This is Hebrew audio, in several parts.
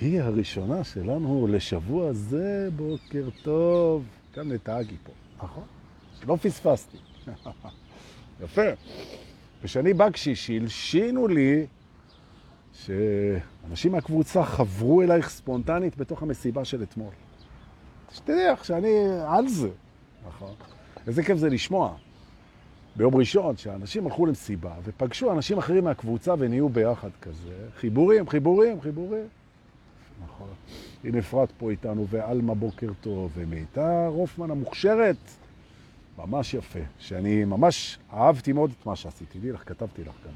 היא הראשונה שלנו לשבוע זה, בוקר טוב. גם לטאגי פה, נכון? לא פספסתי. יפה. ושאני בקשיש, הלשינו לי שאנשים מהקבוצה חברו אלייך ספונטנית בתוך המסיבה של אתמול. שתדע שאני על זה, נכון? איזה כיף זה לשמוע. ביום ראשון, שאנשים הלכו למסיבה ופגשו אנשים אחרים מהקבוצה ונהיו ביחד כזה. חיבורים, חיבורים, חיבורים. נכון. הנה אפרת פה איתנו, ואלמה בוקר טוב, ומיתר רופמן המוכשרת. ממש יפה, שאני ממש אהבתי מאוד את מה שעשיתי. לי לך, כתבתי לך גם.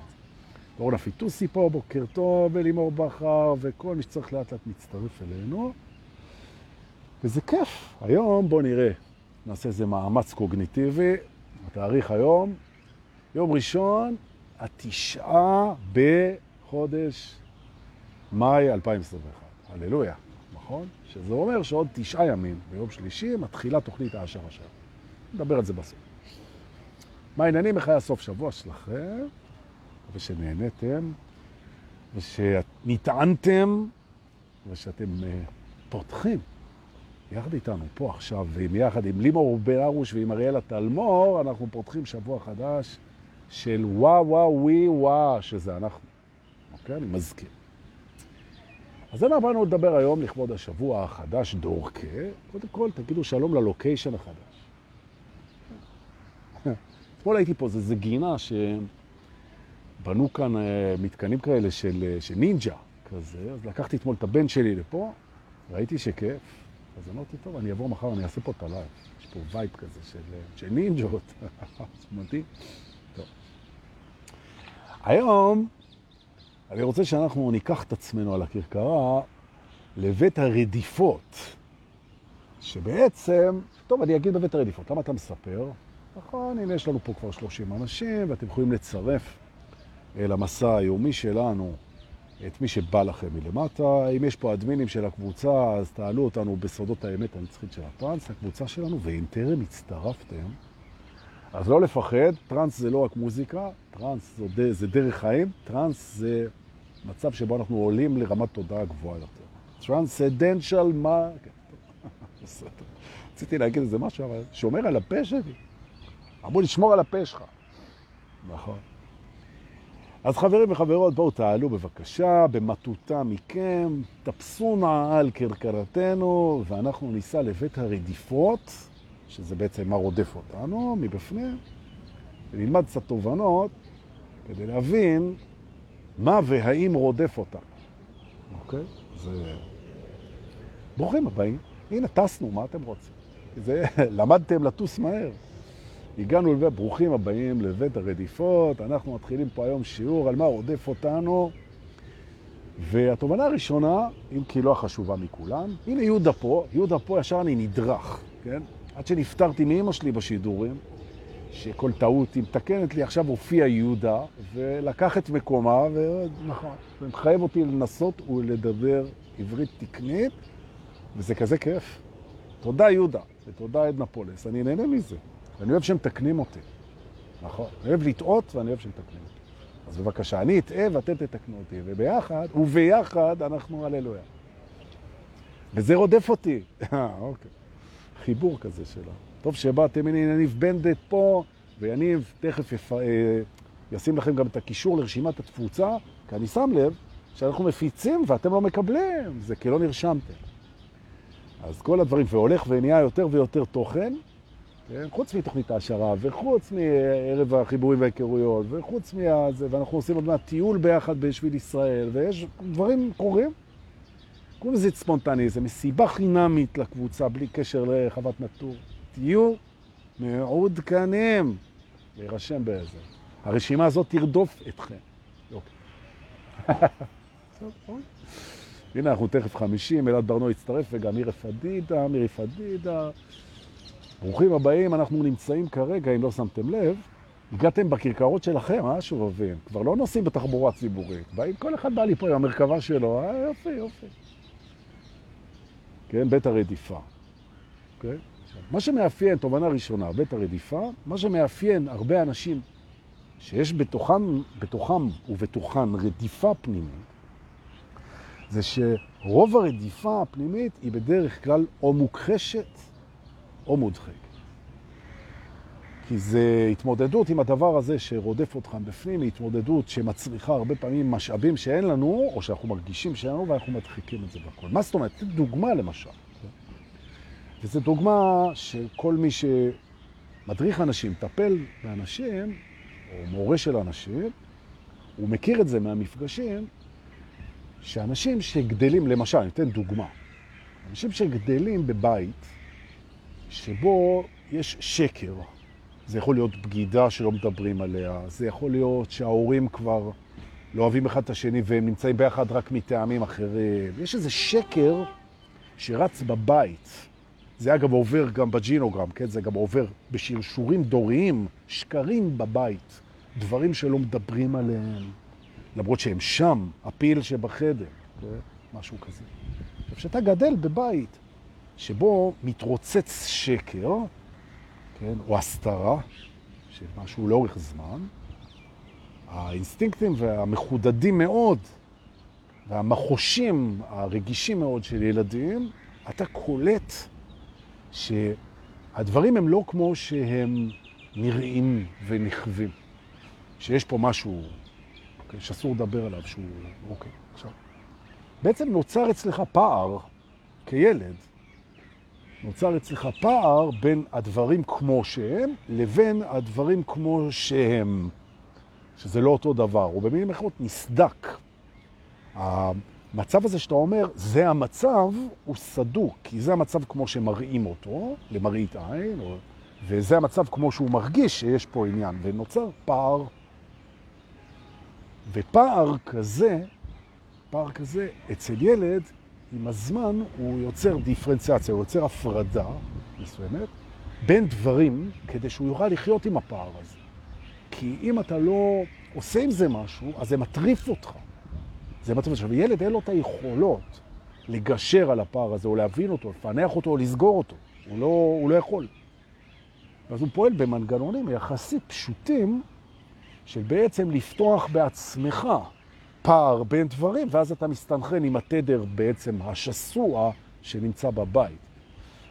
אורנה פיטוסי פה, בוקר טוב, ולימור בכר, וכל מי שצריך לאט לאט מצטרף אלינו. וזה כיף. היום בוא נראה, נעשה איזה מאמץ קוגניטיבי. התאריך היום, יום ראשון, התשעה בחודש מאי 2021. הללויה, נכון? שזה אומר שעוד תשעה ימים, ביום שלישי, מתחילה תוכנית העשר השם. נדבר על זה בסוף. מה העניינים בחיי הסוף שבוע שלכם, ושנהנתם, ושנטענתם, ושאתם uh, פותחים יחד איתנו פה עכשיו, ועם יחד עם לימור בארוש ועם אריאלה תלמור, אנחנו פותחים שבוע חדש של וואו וואו ווי וואו, שזה אנחנו. אוקיי? אני מזכיר. אז למה באנו לדבר היום לכבוד השבוע החדש, דורקה? קודם כל, תגידו שלום ל location החדש. אתמול הייתי פה, זה, זה גינה שבנו כאן אה, מתקנים כאלה של, אה, של נינג'ה כזה, אז לקחתי אתמול את הבן שלי לפה, ראיתי שכיף, אז אמרתי, טוב, אני אבוא מחר, אני אעשה פה את ה live. יש פה vibe כזה של, של נינג'ות. מדהים. טוב. היום אני רוצה שאנחנו ניקח את עצמנו על הכרכרה לבית הרדיפות, שבעצם, טוב, אני אגיד בבית הרדיפות, למה אתה מספר? נכון, הנה יש לנו פה כבר 30 אנשים, ואתם יכולים לצרף למסע היומי שלנו את מי שבא לכם מלמטה. אם יש פה אדמינים של הקבוצה, אז תעלו אותנו בסודות האמת הנצחית של הטרנס, הקבוצה שלנו, ואם טרם הצטרפתם, אז לא לפחד, טרנס זה לא רק מוזיקה, טרנס זה, זה דרך חיים, טרנס זה מצב שבו אנחנו עולים לרמת תודעה גבוהה יותר. transcendental מה... רציתי להגיד איזה משהו, אבל שומר על הפה שלי. אמרו לשמור על הפה שלך. נכון. אז חברים וחברות, בואו תעלו בבקשה, במטותא מכם, טפסו נא על כרכרתנו, ואנחנו ניסע לבית הרדיפות, שזה בעצם מה רודף אותנו מבפנים, ונלמד קצת תובנות כדי להבין מה והאם רודף אותה. אוקיי? זה... ברוכים הבאים. הנה, טסנו, מה אתם רוצים? זה... למדתם לטוס מהר. הגענו לבית, ברוכים הבאים לבית הרדיפות, אנחנו מתחילים פה היום שיעור על מה רודף אותנו. והתובנה הראשונה, אם כי לא החשובה מכולם, הנה יהודה פה, יהודה פה ישר אני נדרך, כן? עד שנפטרתי מאמא שלי בשידורים, שכל טעות היא מתקנת לי, עכשיו הופיע יהודה, ולקח את מקומה, ונכון, ומחייב אותי לנסות ולדבר עברית תקנית, וזה כזה כיף. תודה יהודה, ותודה עדנה פולס, אני נהנה מזה. ואני אוהב שמתקנים אותי. נכון. אני אוהב לטעות ואני אוהב שמתקנים אותי. אז בבקשה, אני אטעה ואתם תתקנו אותי, וביחד, וביחד אנחנו הללויה. וזה רודף אותי. אוקיי. חיבור כזה שלה. טוב שבאתם, הנה יניב בנדט פה, ויניב תכף יפ... אה, ישים לכם גם את הקישור לרשימת התפוצה, כי אני שם לב שאנחנו מפיצים ואתם לא מקבלים, זה כי לא נרשמתם. אז כל הדברים, והולך ונהיה יותר ויותר תוכן, כן? חוץ מתוכנית ההשערה, וחוץ מערב החיבורים וההיכרויות, וחוץ מהזה, ואנחנו עושים עוד מעט טיול ביחד בשביל ישראל, ויש דברים קורים. קוראים לזה ספונטני, זה מסיבה חינמית לקבוצה, בלי קשר לחוות נטור. תהיו מעודכנים, להירשם באיזה. הרשימה הזאת תרדוף אתכם. אוקיי. הנה, אנחנו תכף חמישים, אלעד ברנו הצטרף, וגם מירי פדידה, מירי פדידה. ברוכים הבאים, אנחנו נמצאים כרגע, אם לא שמתם לב, הגעתם בכרכרות שלכם, אה, שובבים? כבר לא נוסעים בתחבורה ציבורית. באים, כל אחד בא לי פה עם המרכבה שלו, אה, יופי, יופי. כן, בית הרדיפה. אוקיי? מה שמאפיין, תובנה ראשונה, בית הרדיפה, מה שמאפיין הרבה אנשים שיש בתוכם, בתוכם ובתוכן רדיפה פנימית, זה שרוב הרדיפה הפנימית היא בדרך כלל או מוכחשת או מודחקת. כי זה התמודדות עם הדבר הזה שרודף אותך בפנים, היא התמודדות שמצריכה הרבה פעמים משאבים שאין לנו, או שאנחנו מרגישים שאין לנו, ואנחנו מדחיקים את זה בכל. מה זאת אומרת? דוגמה למשל. וזו דוגמה שכל מי שמדריך אנשים, מטפל באנשים, או מורה של אנשים, הוא מכיר את זה מהמפגשים, שאנשים שגדלים, למשל, אני אתן דוגמה, אנשים שגדלים בבית שבו יש שקר, זה יכול להיות בגידה שלא מדברים עליה, זה יכול להיות שההורים כבר לא אוהבים אחד את השני והם נמצאים ביחד רק מטעמים אחרים. יש איזה שקר שרץ בבית. זה אגב עובר גם בג'ינוגרם, כן? זה גם עובר בשרשורים דוריים, שקרים בבית, דברים שלא מדברים עליהם, למרות שהם שם, הפיל שבחדר, כן? משהו כזה. כשאתה גדל בבית שבו מתרוצץ שקר, כן? או הסתרה של משהו לאורך זמן, האינסטינקטים והמחודדים מאוד, והמחושים הרגישים מאוד של ילדים, אתה קולט שהדברים הם לא כמו שהם נראים ונכווים. שיש פה משהו אוקיי, שאסור לדבר עליו, שהוא... אוקיי, עכשיו. בעצם נוצר אצלך פער, כילד, נוצר אצלך פער בין הדברים כמו שהם לבין הדברים כמו שהם, שזה לא אותו דבר, או במילים אחרות נסדק. המצב הזה שאתה אומר, זה המצב, הוא סדוק, כי זה המצב כמו שמראים אותו, למראית עין, או... וזה המצב כמו שהוא מרגיש שיש פה עניין, ונוצר פער. ופער כזה, פער כזה, אצל ילד, עם הזמן הוא יוצר דיפרנציאציה, הוא יוצר הפרדה מסוימת בין דברים כדי שהוא יוכל לחיות עם הפער הזה. כי אם אתה לא עושה עם זה משהו, אז זה מטריף אותך. זה מטריף אותך. וילד אין לו את היכולות לגשר על הפער הזה, או להבין אותו, לפענח אותו, או לסגור אותו. הוא לא, הוא לא יכול. ואז הוא פועל במנגנונים יחסית פשוטים של בעצם לפתוח בעצמך פער בין דברים, ואז אתה מסתנכרן עם התדר בעצם השסוע שנמצא בבית.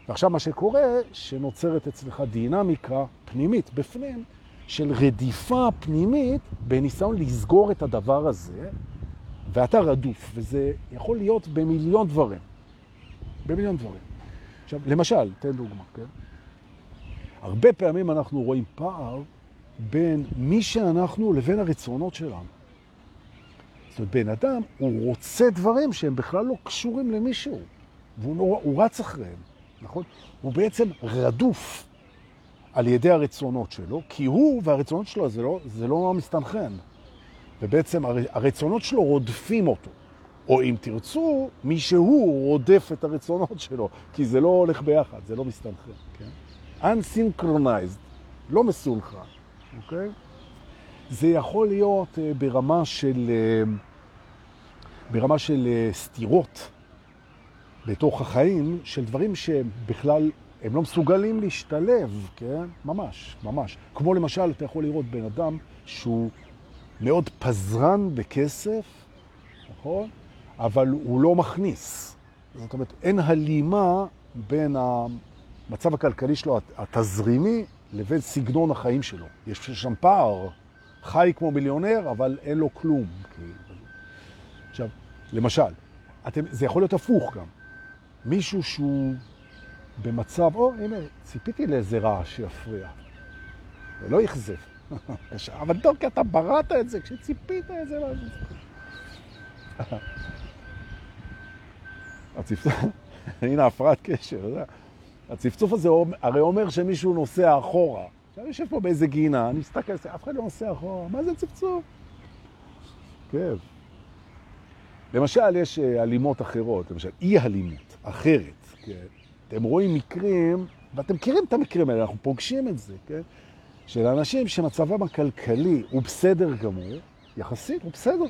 ועכשיו מה שקורה, שנוצרת אצלך דינמיקה פנימית בפנים, של רדיפה פנימית בניסיון לסגור את הדבר הזה, ואתה רדוף, וזה יכול להיות במיליון דברים. במיליון דברים. עכשיו, למשל, תן דוגמה, כן? הרבה פעמים אנחנו רואים פער בין מי שאנחנו לבין הרצונות שלנו. זאת אומרת, בן אדם, הוא רוצה דברים שהם בכלל לא קשורים למישהו, והוא רץ אחריהם, נכון? הוא בעצם רדוף על ידי הרצונות שלו, כי הוא והרצונות שלו זה לא, זה לא מסתנכן. ובעצם הרצונות שלו רודפים אותו. או אם תרצו, מי שהוא רודף את הרצונות שלו, כי זה לא הולך ביחד, זה לא מסתנכן, כן? Unsynchronized, לא מסונכרן, אוקיי? זה יכול להיות אה, ברמה של, אה, ברמה של אה, סתירות בתוך החיים, של דברים שבכלל הם לא מסוגלים להשתלב, כן? ממש, ממש. כמו למשל, אתה יכול לראות בן אדם שהוא מאוד פזרן בכסף, נכון? אבל הוא לא מכניס. זאת אומרת, אין הלימה בין המצב הכלכלי שלו, התזרימי, לבין סגנון החיים שלו. יש שם פער, חי כמו מיליונר, אבל אין לו כלום. למשל, אתם, זה יכול להיות הפוך גם. מישהו שהוא במצב, או, הנה, ציפיתי לאיזה רעש שיפריע. זה לא יחזב. אבל כי אתה בראת את זה, כשציפית את זה, הצפצוף, הנה הפרעת קשר, הצפצוף הזה הרי אומר שמישהו נוסע אחורה. עכשיו יושב פה באיזה גינה, אני מסתכל, אף אחד לא נוסע אחורה, מה זה צפצוף? כיף. למשל, יש אה, אלימות אחרות, למשל, אי-אלימות אחרת. כן? אתם רואים מקרים, ואתם מכירים את המקרים האלה, אנחנו פוגשים את זה, כן? של אנשים שמצבם הכלכלי הוא בסדר גמור, יחסית, הוא בסדר,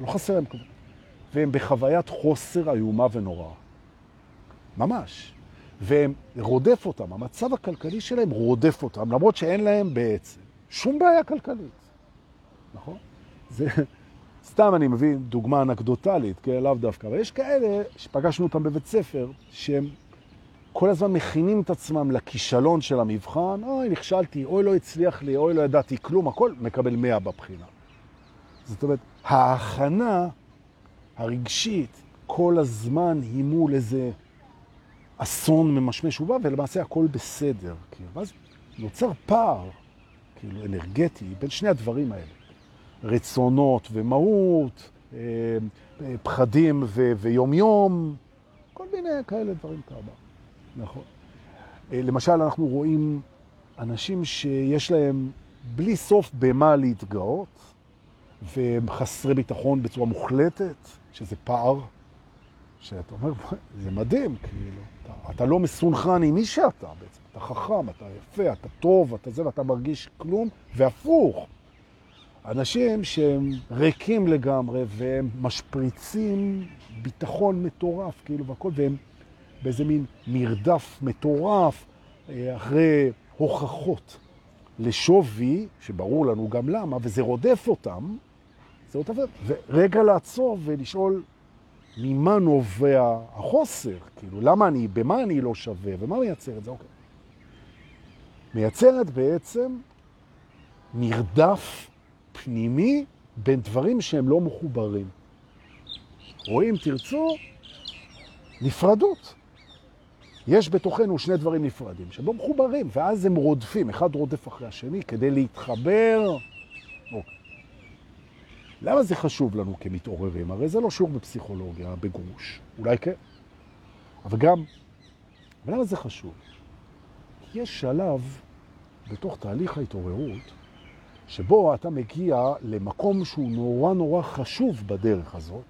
לא חסר להם כמובן, והם בחוויית חוסר איומה ונוראה. ממש. והם רודף אותם, המצב הכלכלי שלהם רודף אותם, למרות שאין להם בעצם שום בעיה כלכלית. נכון? זה, סתם אני מבין דוגמה אנקדוטלית, כן, לאו דווקא, אבל יש כאלה שפגשנו אותם בבית ספר, שהם כל הזמן מכינים את עצמם לכישלון של המבחן, אוי, נכשלתי, אוי, לא הצליח לי, אוי, לא ידעתי כלום, הכל מקבל 100 בבחינה. זאת אומרת, ההכנה הרגשית כל הזמן היא מול איזה אסון ממשמש ובא, ולמעשה הכל בסדר. כאילו, ואז נוצר פער, כאילו, אנרגטי, בין שני הדברים האלה. רצונות ומהות, אה, אה, פחדים ו- ויומיום, כל מיני כאלה דברים כאלה. נכון. אה, למשל, אנחנו רואים אנשים שיש להם בלי סוף במה להתגאות, והם חסרי ביטחון בצורה מוחלטת, שזה פער, שאתה אומר, זה מדהים, כאילו, אתה, אתה לא מסונכן עם מי שאתה בעצם, אתה חכם, אתה יפה, אתה טוב, אתה זה, ואתה מרגיש כלום, והפוך. אנשים שהם ריקים לגמרי, והם משפריצים ביטחון מטורף, כאילו, והכל, והם באיזה מין מרדף מטורף אה, אחרי הוכחות לשווי, שברור לנו גם למה, וזה רודף אותם, זה אותו דבר. ורגע לעצור ולשאול ממה נובע החוסר, כאילו, למה אני, במה אני לא שווה, ומה מייצר את זה? אוקיי. מייצרת בעצם מרדף פנימי בין דברים שהם לא מחוברים. רואים, תרצו, נפרדות. יש בתוכנו שני דברים נפרדים שבו מחוברים, ואז הם רודפים, אחד רודף אחרי השני כדי להתחבר. אוקיי. למה זה חשוב לנו כמתעוררים? הרי זה לא שיעור בפסיכולוגיה, בגרוש. אולי כן. אבל גם, ולמה זה חשוב? כי יש שלב בתוך תהליך ההתעוררות שבו אתה מגיע למקום שהוא נורא נורא חשוב בדרך הזאת,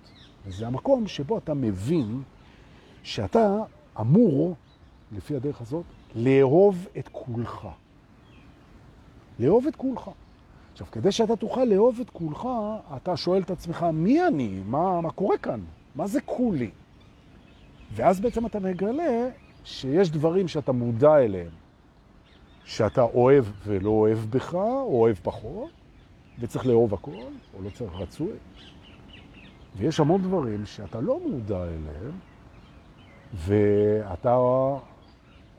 וזה המקום שבו אתה מבין שאתה אמור לפי הדרך הזאת, לאהוב את כולך. לאהוב את כולך. עכשיו, כדי שאתה תוכל לאהוב את כולך, אתה שואל את עצמך, מי אני? מה, מה קורה כאן? מה זה כולי? ואז בעצם אתה מגלה שיש דברים שאתה מודע אליהם, שאתה אוהב ולא אוהב בך, או אוהב פחות, וצריך לאהוב הכל, או לא צריך רצוי. ויש המון דברים שאתה לא מודע אליהם, ואתה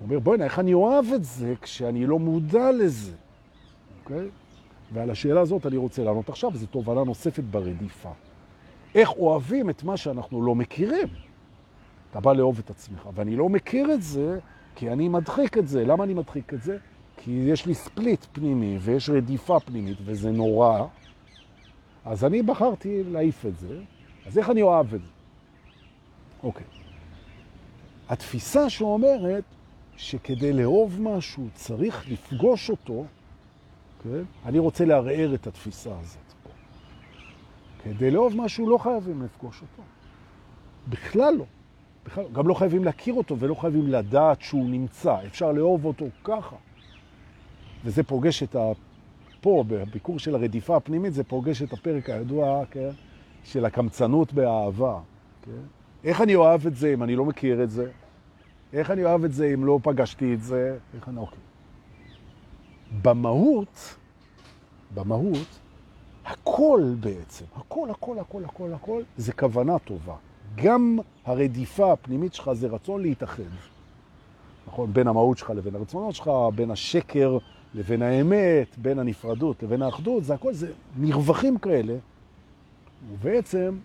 אומר, בוא'נה, איך אני אוהב את זה כשאני לא מודע לזה? אוקיי? ועל השאלה הזאת אני רוצה לענות עכשיו, וזו תובנה נוספת ברדיפה. איך אוהבים את מה שאנחנו לא מכירים? אתה בא לאהוב את עצמך, ואני לא מכיר את זה כי אני מדחיק את זה. למה אני מדחיק את זה? כי יש לי ספליט פנימי ויש רדיפה פנימית וזה נורא. אז אני בחרתי להעיף את זה, אז איך אני אוהב את זה? אוקיי. התפיסה שאומרת שכדי לאהוב משהו צריך לפגוש אותו, כן? אני רוצה לערער את התפיסה הזאת פה. כדי לאהוב משהו לא חייבים לפגוש אותו. בכלל לא. בכלל, גם לא חייבים להכיר אותו ולא חייבים לדעת שהוא נמצא. אפשר לאהוב אותו ככה. וזה פוגש את ה... פה, בביקור של הרדיפה הפנימית, זה פוגש את הפרק הידוע, כן? של הקמצנות באהבה, כן? איך אני אוהב את זה אם אני לא מכיר את זה? איך אני אוהב את זה אם לא פגשתי את זה? איך אני... אוקיי. במהות, במהות, הכל בעצם, הכל, הכל, הכל, הכל, הכל, זה כוונה טובה. גם הרדיפה הפנימית שלך זה רצון להתאחד. נכון? בין המהות שלך לבין הרצונות שלך, בין השקר לבין האמת, בין הנפרדות לבין האחדות, זה הכל, זה מרווחים כאלה. ובעצם,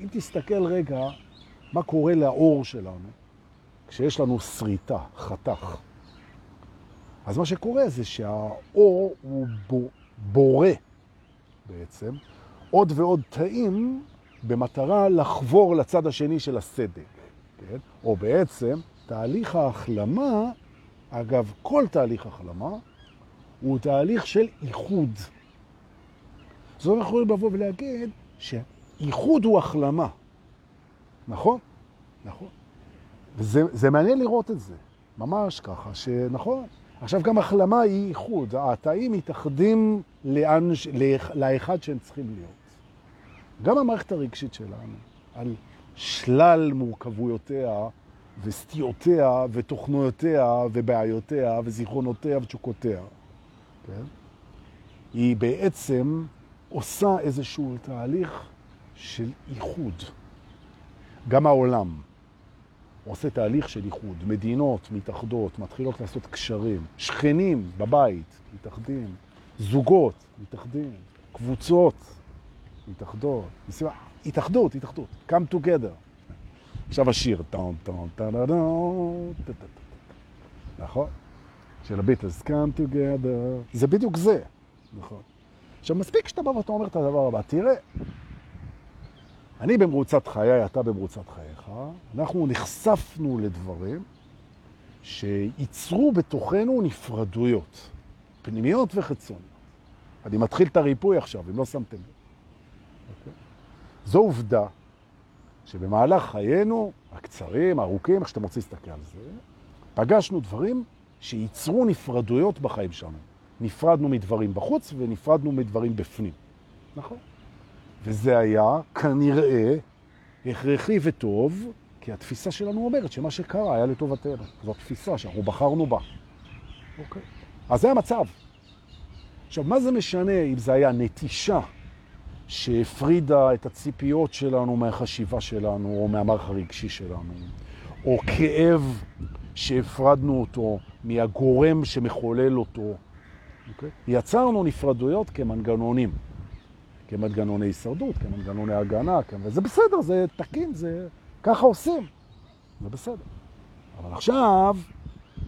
אם תסתכל רגע מה קורה לאור שלנו, כשיש לנו שריטה, חתך. אז מה שקורה זה שהאור הוא בורא בעצם עוד ועוד תאים במטרה לחבור לצד השני של הסדק. כן? או בעצם תהליך ההחלמה, אגב, כל תהליך החלמה הוא תהליך של איחוד. זאת אומרת, אנחנו יכולים לבוא ולהגיד שאיחוד הוא החלמה. נכון, נכון. וזה מעניין לראות את זה, ממש ככה, שנכון. עכשיו גם החלמה היא איחוד, התאים מתאחדים לאן, לאחד שהם צריכים להיות. גם המערכת הרגשית שלנו, על שלל מורכבויותיה וסטיותיה ותוכנויותיה ובעיותיה וזיכרונותיה ותשוקותיה, כן? היא בעצם עושה איזשהו תהליך של איחוד. גם העולם עושה תהליך של איחוד. מדינות מתאחדות, מתחילות לעשות קשרים. שכנים בבית מתאחדים. זוגות מתאחדים. קבוצות מתאחדות. התאחדות, התאחדות. come together. עכשיו השיר. נכון? של הביטלס, come together. זה בדיוק זה. נכון. עכשיו, מספיק שאתה בא ואתה אומר את הדבר הבא, תראה, אני במרוצת חיי, אתה במרוצת חייך, אנחנו נחשפנו לדברים שייצרו בתוכנו נפרדויות, פנימיות וחיצוניות. אני מתחיל את הריפוי עכשיו, אם לא שמתם לב. Okay. אוקיי? זו עובדה שבמהלך חיינו, הקצרים, הארוכים, איך שאתם רוצים להסתכל על זה, פגשנו דברים שייצרו נפרדויות בחיים שלנו. נפרדנו מדברים בחוץ ונפרדנו מדברים בפנים. נכון. וזה היה כנראה הכרחי וטוב, כי התפיסה שלנו אומרת שמה שקרה היה לטובתנו. זו תפיסה שאנחנו בחרנו בה. אוקיי. אז זה המצב. עכשיו, מה זה משנה אם זה היה נטישה שהפרידה את הציפיות שלנו מהחשיבה שלנו או מהמערך הרגשי שלנו, או כאב שהפרדנו אותו מהגורם שמחולל אותו, אוקיי? יצרנו נפרדויות כמנגנונים, כמנגנוני הישרדות, כמנגנוני הגנה, כמ... וזה בסדר, זה תקין, זה... ככה עושים, זה בסדר. אבל עכשיו,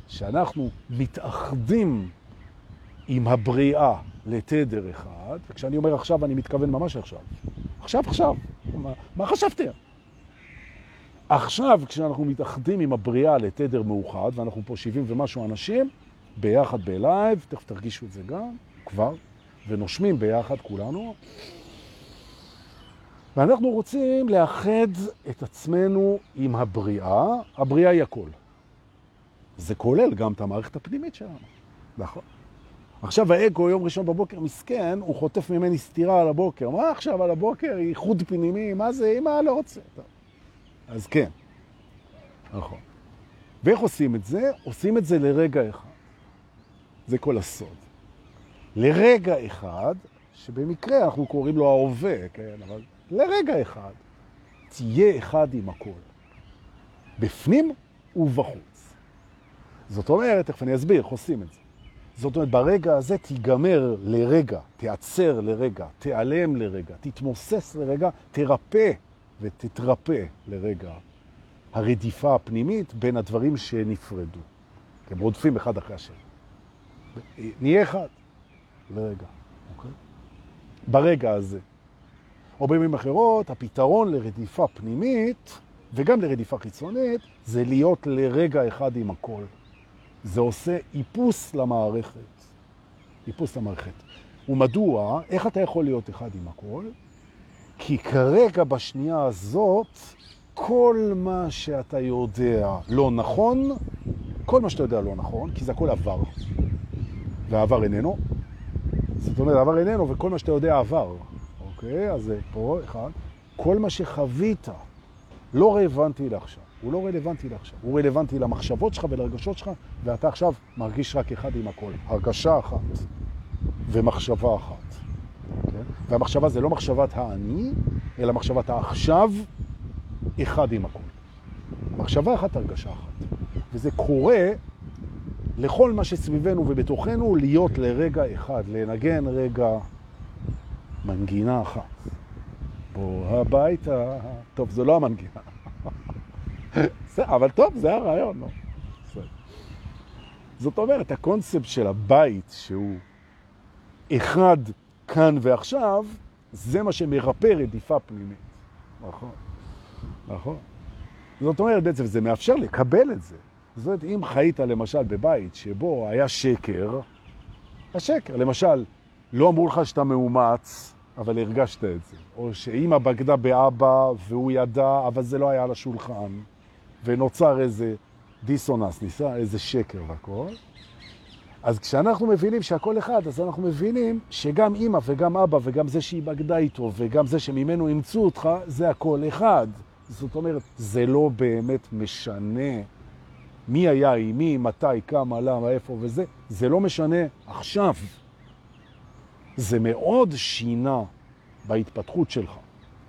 שאנחנו מתאחדים עם הבריאה לתדר אחד, וכשאני אומר עכשיו, אני מתכוון ממש עכשיו. עכשיו, עכשיו. מה, מה חשבתי? עכשיו, כשאנחנו מתאחדים עם הבריאה לתדר מאוחד, ואנחנו פה 70 ומשהו אנשים, ביחד בלייב, תכף תרגישו את זה גם, כבר, ונושמים ביחד כולנו. ואנחנו רוצים לאחד את עצמנו עם הבריאה, הבריאה היא הכל. זה כולל גם את המערכת הפנימית שלנו, נכון. עכשיו האגו יום ראשון בבוקר מסכן, הוא חוטף ממני סתירה על הבוקר. מה עכשיו על הבוקר? ייחוד פנימי, מה זה? מה לא רוצה? טוב. אז כן, נכון. ואיך עושים את זה? עושים את זה לרגע אחד. זה כל הסוד. לרגע אחד, שבמקרה אנחנו קוראים לו ההווה, כן, אבל לרגע אחד, תהיה אחד עם הכל. בפנים ובחוץ. זאת אומרת, תכף אני אסביר איך עושים את זה. זאת אומרת, ברגע הזה תיגמר לרגע, תיעצר לרגע, תיעלם לרגע, תתמוסס לרגע, תרפא ותתרפא לרגע הרדיפה הפנימית בין הדברים שנפרדו. הם רודפים אחד אחרי השני. נהיה אחד לרגע, אוקיי? ברגע הזה. או במילים אחרות, הפתרון לרדיפה פנימית וגם לרדיפה חיצונית זה להיות לרגע אחד עם הכל. זה עושה איפוס למערכת. איפוס למערכת. ומדוע? איך אתה יכול להיות אחד עם הכל? כי כרגע בשנייה הזאת, כל מה שאתה יודע לא נכון, כל מה שאתה יודע לא נכון, כי זה הכל עבר. והעבר איננו. זאת אומרת, העבר איננו, וכל מה שאתה יודע עבר. אוקיי? אז זה פה, אחד. כל מה שחווית לא רלוונטי לעכשיו. הוא לא רלוונטי לעכשיו. הוא רלוונטי למחשבות שלך ולרגשות שלך, ואתה עכשיו מרגיש רק אחד עם הכל. הרגשה אחת ומחשבה אחת. אוקיי? והמחשבה זה לא מחשבת האני, אלא מחשבת העכשיו, אחד עם הכל. מחשבה אחת, הרגשה אחת. וזה קורה לכל מה שסביבנו ובתוכנו להיות לרגע אחד, לנגן רגע מנגינה אחת. בוא הביתה. טוב, זו לא המנגינה. אבל טוב, זה הרעיון, לא? זאת אומרת, הקונספט של הבית שהוא אחד כאן ועכשיו, זה מה שמרפא רדיפה פנימית. נכון, נכון. זאת אומרת, בעצם זה מאפשר לקבל את זה. זאת אומרת, אם חיית למשל בבית שבו היה שקר, השקר, למשל, לא אמרו לך שאתה מאומץ, אבל הרגשת את זה. או שאמא בגדה באבא והוא ידע, אבל זה לא היה על השולחן, ונוצר איזה דיסוננס, ניסה איזה שקר והכל. אז כשאנחנו מבינים שהכל אחד, אז אנחנו מבינים שגם אמא וגם אבא וגם זה שהיא בגדה איתו וגם זה שממנו אימצו אותך, זה הכל אחד. זאת אומרת, זה לא באמת משנה מי היה עם מי, מתי, כמה, למה, איפה וזה. זה לא משנה עכשיו. זה מאוד שינה בהתפתחות שלך.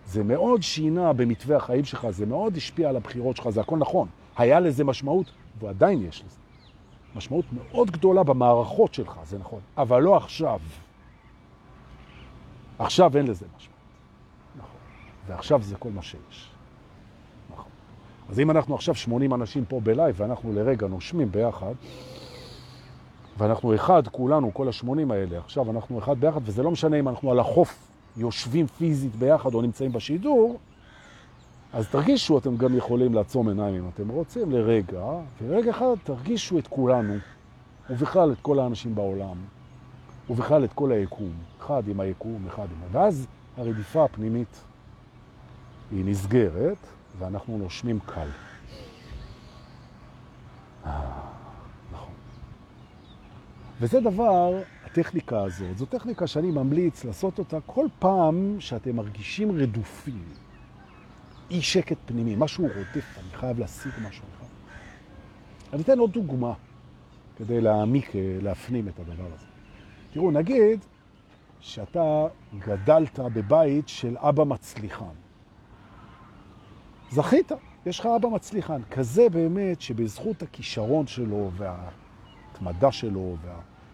זה מאוד שינה במתווה החיים שלך, זה מאוד השפיע על הבחירות שלך, זה הכל נכון. היה לזה משמעות, ועדיין יש לזה. משמעות מאוד גדולה במערכות שלך, זה נכון, אבל לא עכשיו. עכשיו אין לזה משמעות. נכון. ועכשיו זה כל מה שיש. נכון. אז אם אנחנו עכשיו 80 אנשים פה בלייב, ואנחנו לרגע נושמים ביחד, ואנחנו אחד, כולנו, כל השמונים האלה, עכשיו אנחנו אחד ביחד, וזה לא משנה אם אנחנו על החוף יושבים פיזית ביחד או נמצאים בשידור, אז תרגישו, אתם גם יכולים לעצום עיניים אם אתם רוצים, לרגע, ורגע אחד תרגישו את כולנו, ובכלל את כל האנשים בעולם, ובכלל את כל היקום, אחד עם היקום, אחד עם... ואז הרדיפה הפנימית היא נסגרת, ואנחנו נושמים קל. אה, נכון. וזה דבר, הטכניקה הזאת, זו טכניקה שאני ממליץ לעשות אותה כל פעם שאתם מרגישים רדופים. אי שקט פנימי, משהו רודף, אני חייב להשיג משהו. אני אתן עוד דוגמה כדי להעמיק, אה, להפנים את הדבר הזה. תראו, נגיד שאתה גדלת בבית של אבא מצליחן. זכית, יש לך אבא מצליחן, כזה באמת שבזכות הכישרון שלו והתמדה שלו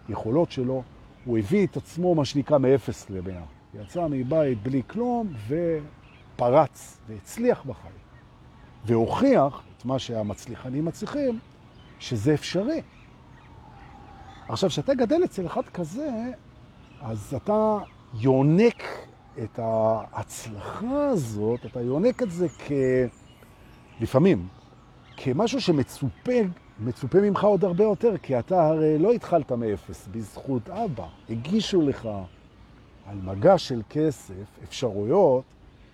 והיכולות שלו, הוא הביא את עצמו, מה שנקרא, מאפס למאה. יצא מבית בלי כלום, ו... פרץ והצליח בחיים, והוכיח את מה שהמצליחנים מצליחים, שזה אפשרי. עכשיו, כשאתה גדל אצל אחד כזה, אז אתה יונק את ההצלחה הזאת, אתה יונק את זה כ... לפעמים, כמשהו שמצופה מצופה ממך עוד הרבה יותר, כי אתה הרי לא התחלת מאפס בזכות אבא. הגישו לך על מגע של כסף אפשרויות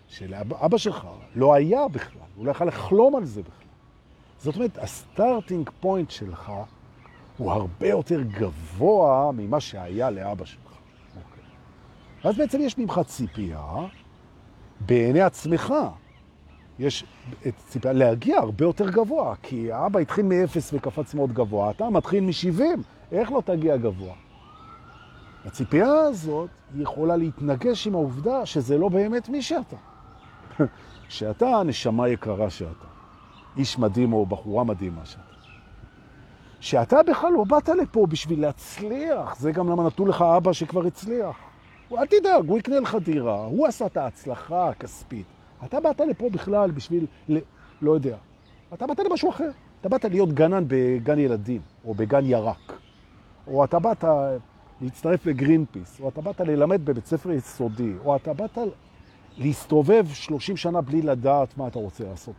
שלאבא שלך לא היה בכלל, הוא לא יכול לחלום על זה בכלל. זאת אומרת, ה starting point שלך הוא הרבה יותר גבוה ממה שהיה לאבא שלך. אוקיי. ואז בעצם יש ממך ציפייה בעיני עצמך. יש ציפייה להגיע הרבה יותר גבוה, כי האבא התחיל מ-0 וקפץ מאוד גבוה, אתה מתחיל מ-70, איך לא תגיע גבוה? הציפייה הזאת יכולה להתנגש עם העובדה שזה לא באמת מי שאתה. שאתה נשמה יקרה שאתה, איש מדהים או בחורה מדהימה שאתה. שאתה בכלל לא באת לפה בשביל להצליח, זה גם למה נתנו לך אבא שכבר הצליח. אל תדאג, הוא יקנה לך דירה, הוא עשה את ההצלחה הכספית. אתה באת לפה בכלל בשביל, ל... לא יודע, אתה באת למשהו אחר. אתה באת להיות גנן בגן ילדים, או בגן ירק, או אתה באת להצטרף לגרינפיס, או אתה באת ללמד בבית ספר יסודי, או אתה באת להסתובב 30 שנה בלי לדעת מה אתה רוצה לעשות.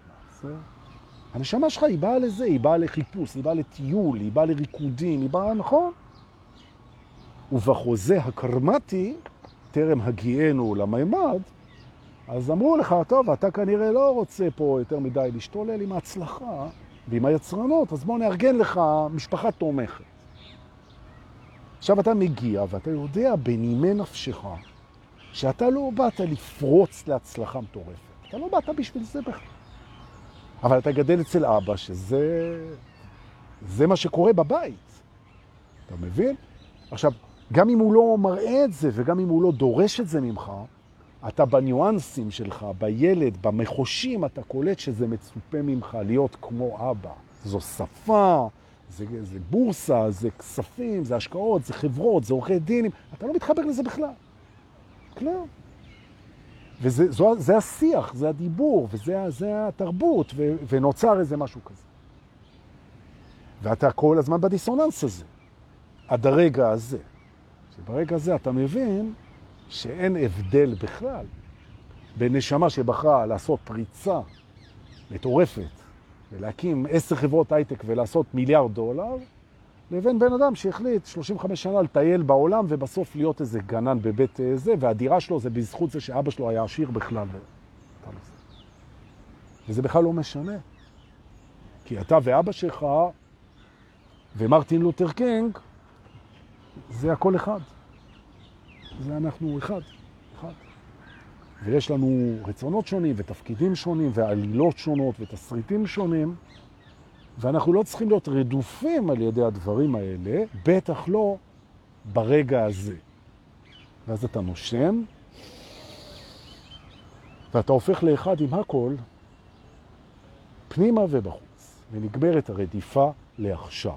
הנשמה שלך היא באה לזה, היא באה לחיפוש, היא באה לטיול, היא באה לריקודים, היא באה, נכון? ובחוזה הקרמטי, טרם הגיענו למימד, אז אמרו לך, טוב, אתה כנראה לא רוצה פה יותר מדי להשתולל עם ההצלחה ועם היצרנות, אז בוא נארגן לך משפחה תומכת. עכשיו אתה מגיע ואתה יודע בנימי נפשך שאתה לא באת לפרוץ להצלחה מטורפת. אתה לא באת בשביל זה בכלל. אבל אתה גדל אצל אבא, שזה זה מה שקורה בבית. אתה מבין? עכשיו, גם אם הוא לא מראה את זה, וגם אם הוא לא דורש את זה ממך, אתה בניואנסים שלך, בילד, במחושים, אתה קולט שזה מצופה ממך להיות כמו אבא. זו שפה, זה, זה בורסה, זה כספים, זה השקעות, זה חברות, זה עורכי דינים. אתה לא מתחבר לזה בכלל. כלום. וזה השיח, זה הדיבור, וזה זה התרבות, ו, ונוצר איזה משהו כזה. ואתה כל הזמן בדיסוננס הזה, עד הרגע הזה. שברגע הזה אתה מבין שאין הבדל בכלל בין נשמה שבחרה לעשות פריצה מטורפת ולהקים עשר חברות הייטק ולעשות מיליארד דולר, לבין בן אדם שהחליט 35 שנה לטייל בעולם ובסוף להיות איזה גנן בבית אה, זה, והדירה שלו זה בזכות זה שאבא שלו היה עשיר בכלל. וזה בכלל לא משנה. כי אתה ואבא שלך ומרטין לותר קינג, זה הכל אחד. זה אנחנו אחד, אחד. ויש לנו רצונות שונים ותפקידים שונים ועלילות שונות ותסריטים שונים, ואנחנו לא צריכים להיות רדופים על ידי הדברים האלה, בטח לא ברגע הזה. ואז אתה נושם, ואתה הופך לאחד עם הכל, פנימה ובחוץ, ונגמרת הרדיפה לעכשיו.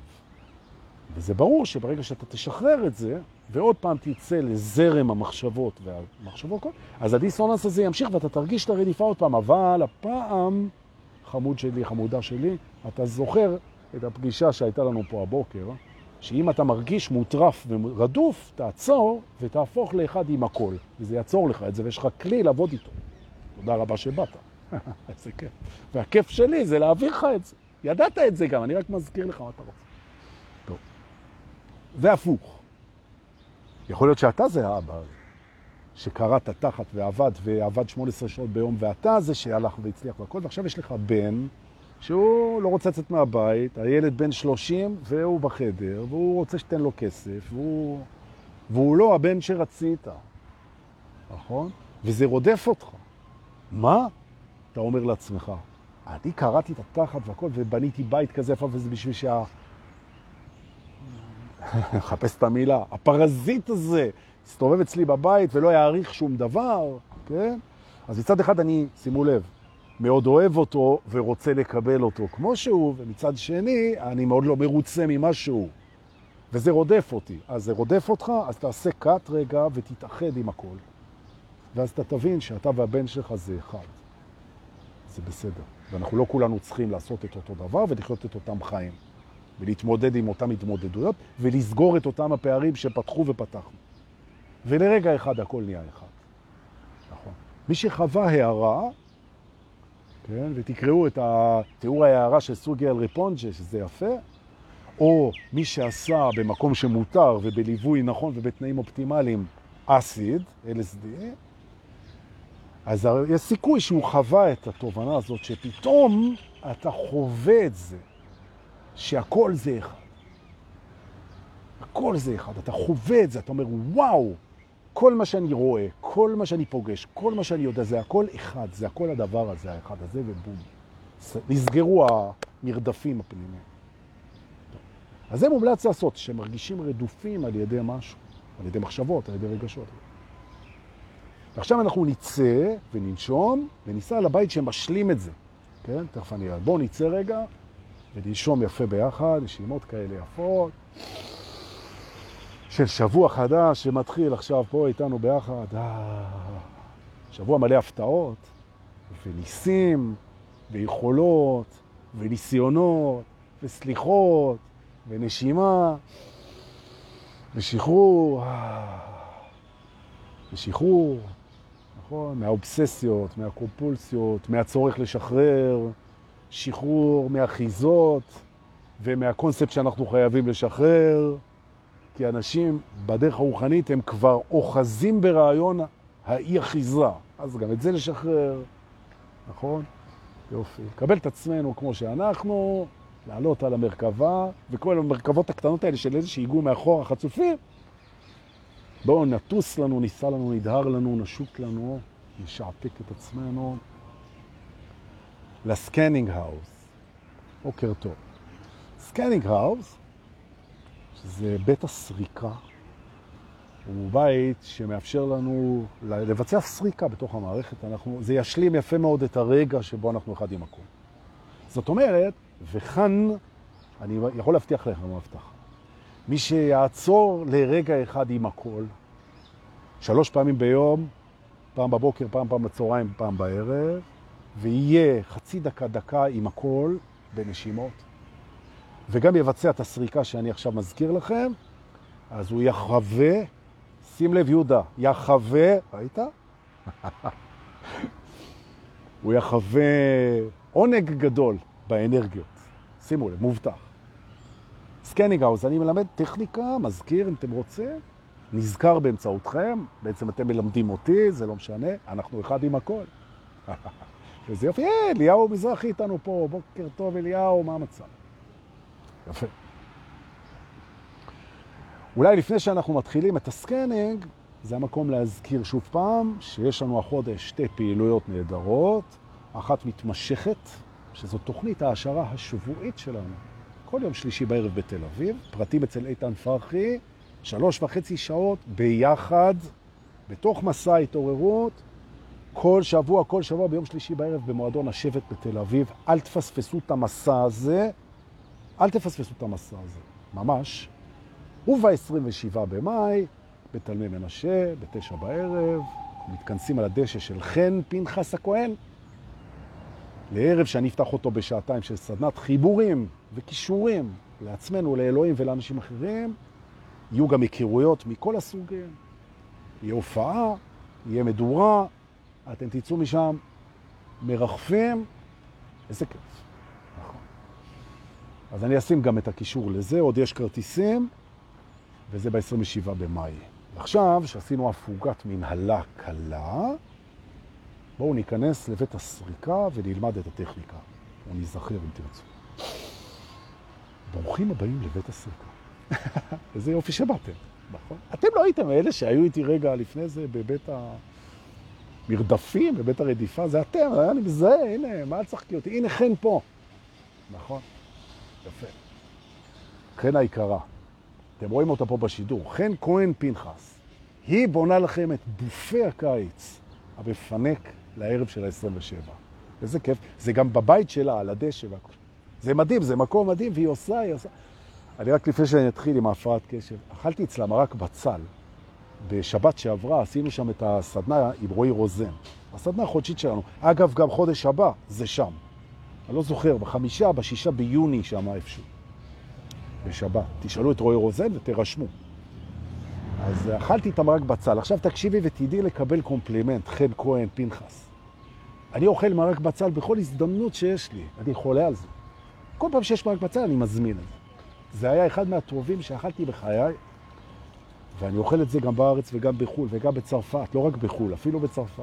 וזה ברור שברגע שאתה תשחרר את זה, ועוד פעם תצא לזרם המחשבות והמחשבות, אז הדיסוננס הזה ימשיך ואתה תרגיש את הרדיפה עוד פעם, אבל הפעם, חמוד שלי, חמודה שלי, אתה זוכר את הפגישה שהייתה לנו פה הבוקר, שאם אתה מרגיש מוטרף ורדוף, תעצור ותהפוך לאחד עם הכל, וזה יעצור לך את זה, ויש לך כלי לעבוד איתו. תודה רבה שבאת. איזה כיף. והכיף שלי זה להעביר לך את זה. ידעת את זה גם, אני רק מזכיר לך מה אתה רוצה. טוב. והפוך. יכול להיות שאתה זה האבא שקראת תחת ועבד, ועבד 18 שעות ביום, ואתה זה שהלך והצליח והכל, ועכשיו יש לך בן שהוא לא רוצה לצאת מהבית, הילד בן 30 והוא בחדר, והוא רוצה שתן לו כסף, והוא, והוא לא הבן שרצית, נכון? וזה רודף אותך. מה? אתה אומר לעצמך, אני קראתי את התחת והכל ובניתי בית כזה איפה, וזה בשביל שה... חפש את המילה, הפרזיט הזה הסתובב אצלי בבית ולא יעריך שום דבר, כן? אז מצד אחד אני, שימו לב, מאוד אוהב אותו ורוצה לקבל אותו כמו שהוא, ומצד שני, אני מאוד לא מרוצה ממה שהוא. וזה רודף אותי. אז זה רודף אותך, אז תעשה קאט רגע ותתאחד עם הכל. ואז אתה תבין שאתה והבן שלך זה אחד. זה בסדר. ואנחנו לא כולנו צריכים לעשות את אותו דבר ולחיות את אותם חיים. ולהתמודד עם אותם התמודדויות ולסגור את אותם הפערים שפתחו ופתחנו. ולרגע אחד הכל נהיה אחד. נכון. מי שחווה הערה, כן, ותקראו את התיאור ההערה של סוגיאל ריפונג'ה, שזה יפה, או מי שעשה במקום שמותר ובליווי נכון ובתנאים אופטימליים אסיד, LSD, אז יש סיכוי שהוא חווה את התובנה הזאת, שפתאום אתה חווה את זה, שהכל זה אחד. הכל זה אחד. אתה חווה את זה, אתה אומר, וואו, כל מה שאני רואה, כל מה שאני פוגש, כל מה שאני יודע, זה הכל אחד, זה הכל הדבר הזה, האחד הזה, ובום. נסגרו המרדפים הפנימיים. אז זה מומלץ לעשות, שמרגישים רדופים על ידי משהו, על ידי מחשבות, על ידי רגשות. ועכשיו אנחנו נצא וננשום וניסע לבית שמשלים את זה. כן? תכף אני. בואו נצא רגע וננשום יפה ביחד, נשימות כאלה יפות. של שבוע חדש שמתחיל עכשיו פה איתנו ביחד. אה, שבוע מלא הפתעות וניסים ויכולות וניסיונות וסליחות ונשימה ושחרור. אה, ושחרור, נכון? מהאובססיות, מהקומפולסיות, מהצורך לשחרר, שחרור מהחיזות ומהקונספט שאנחנו חייבים לשחרר. כי אנשים בדרך הרוחנית הם כבר אוחזים ברעיון האי-אחיזה. אז גם את זה לשחרר, נכון? יופי. לקבל את עצמנו כמו שאנחנו, לעלות על המרכבה, וכל המרכבות הקטנות האלה של איזה שהיגעו מאחור החצופים, בואו נטוס לנו, ניסע לנו, נדהר לנו, נשוט לנו, נשעתק את עצמנו לסקנינג האוס. בוקר טוב. scanning house זה בית הסריקה, הוא בית שמאפשר לנו לבצע סריקה בתוך המערכת. אנחנו, זה ישלים יפה מאוד את הרגע שבו אנחנו אחד עם הכל. זאת אומרת, וכאן אני יכול להבטיח לכם מבטח. מי שיעצור לרגע אחד עם הכל, שלוש פעמים ביום, פעם בבוקר, פעם פעם בצהריים, פעם בערב, ויהיה חצי דקה, דקה עם הכל בנשימות, וגם יבצע את הסריקה שאני עכשיו מזכיר לכם, אז הוא יחווה, שים לב יהודה, יחווה, ראית? הוא יחווה עונג גדול באנרגיות. שימו לב, מובטח. scanning house, אני מלמד טכניקה, מזכיר אם אתם רוצים, נזכר באמצעותכם, בעצם אתם מלמדים אותי, זה לא משנה, אנחנו אחד עם הכל. וזה יופי, אה, אליהו מזרחי איתנו פה, בוקר טוב אליהו, מה המצב? יפה. אולי לפני שאנחנו מתחילים את הסקנינג, זה המקום להזכיר שוב פעם שיש לנו החודש שתי פעילויות נהדרות, אחת מתמשכת, שזו תוכנית ההשערה השבועית שלנו. כל יום שלישי בערב בתל אביב, פרטים אצל איתן פרחי, שלוש וחצי שעות ביחד, בתוך מסע התעוררות, כל שבוע, כל שבוע ביום שלישי בערב במועדון השבט בתל אביב. אל תפספסו את המסע הזה, אל תפספסו את המסע הזה, ממש. וב-27 במאי, בתלמי מנשה, בתשע בערב, מתכנסים על הדשא של חן פנחס הכהן, לערב שאני אפתח אותו בשעתיים של סדנת חיבורים וקישורים לעצמנו, לאלוהים ולאנשים אחרים. יהיו גם היכרויות מכל הסוגים. יהיה הופעה, יהיה מדורה, אתם תצאו משם מרחפים, איזה כיף. אז אני אשים גם את הקישור לזה, עוד יש כרטיסים, וזה ב-27 במאי. עכשיו, שעשינו הפוגת מנהלה קלה, בואו ניכנס לבית הסריקה ונלמד את הטכניקה, או נזכר אם תרצו. ברוכים הבאים לבית הסריקה. איזה יופי שבאתם, נכון? אתם לא הייתם אלה שהיו איתי רגע לפני זה בבית המרדפים, בבית הרדיפה, זה אתם, אני מזהה, הנה, מה צחקי אותי? הנה חן פה. נכון? יפה. חן היקרה. אתם רואים אותה פה בשידור. חן כהן פנחס. היא בונה לכם את בופי הקיץ המפנק לערב של ה-27. איזה כיף. זה גם בבית שלה, על הדשא והכל. זה מדהים, זה מקום מדהים, והיא עושה, היא עושה. אני רק לפני שאני אתחיל עם ההפרעת קשב, אכלתי אצלה מרק בצל. בשבת שעברה עשינו שם את הסדנה עם רועי רוזן. הסדנה החודשית שלנו. אגב, גם חודש הבא זה שם. אני לא זוכר, בחמישה, בשישה ביוני שם איפשהו. בשבת. תשאלו את רועי רוזן ותרשמו. אז אכלתי את המרק בצל. עכשיו תקשיבי ותדעי לקבל קומפלימנט, חן כהן, פנחס. אני אוכל מרק בצל בכל הזדמנות שיש לי. אני חולה על זה. כל פעם שיש מרק בצל אני מזמין את זה. זה היה אחד מהטובים שאכלתי בחיי, ואני אוכל את זה גם בארץ וגם בחו"ל וגם בצרפת, לא רק בחו"ל, אפילו בצרפת.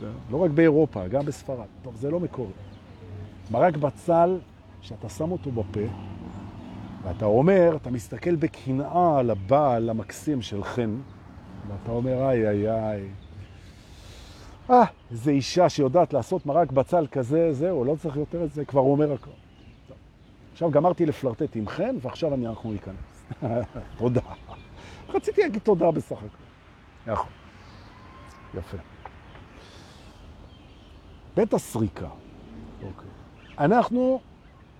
כן. לא רק באירופה, גם בספרד. טוב, זה לא מקורי. מרק בצל, שאתה שם אותו בפה, ואתה אומר, אתה מסתכל בקנאה על הבעל המקסים של חן, ואתה אומר, איי, איי, איי. אה, איזו אישה שיודעת לעשות מרק בצל כזה, זהו, לא צריך יותר את זה, כבר אומר הכל. עכשיו גמרתי לפלרטט עם חן, ועכשיו אני אנחנו ניכנס. תודה. רציתי להגיד תודה בסך הכל. נכון. יפה. בית הסריקה. אוקיי. אנחנו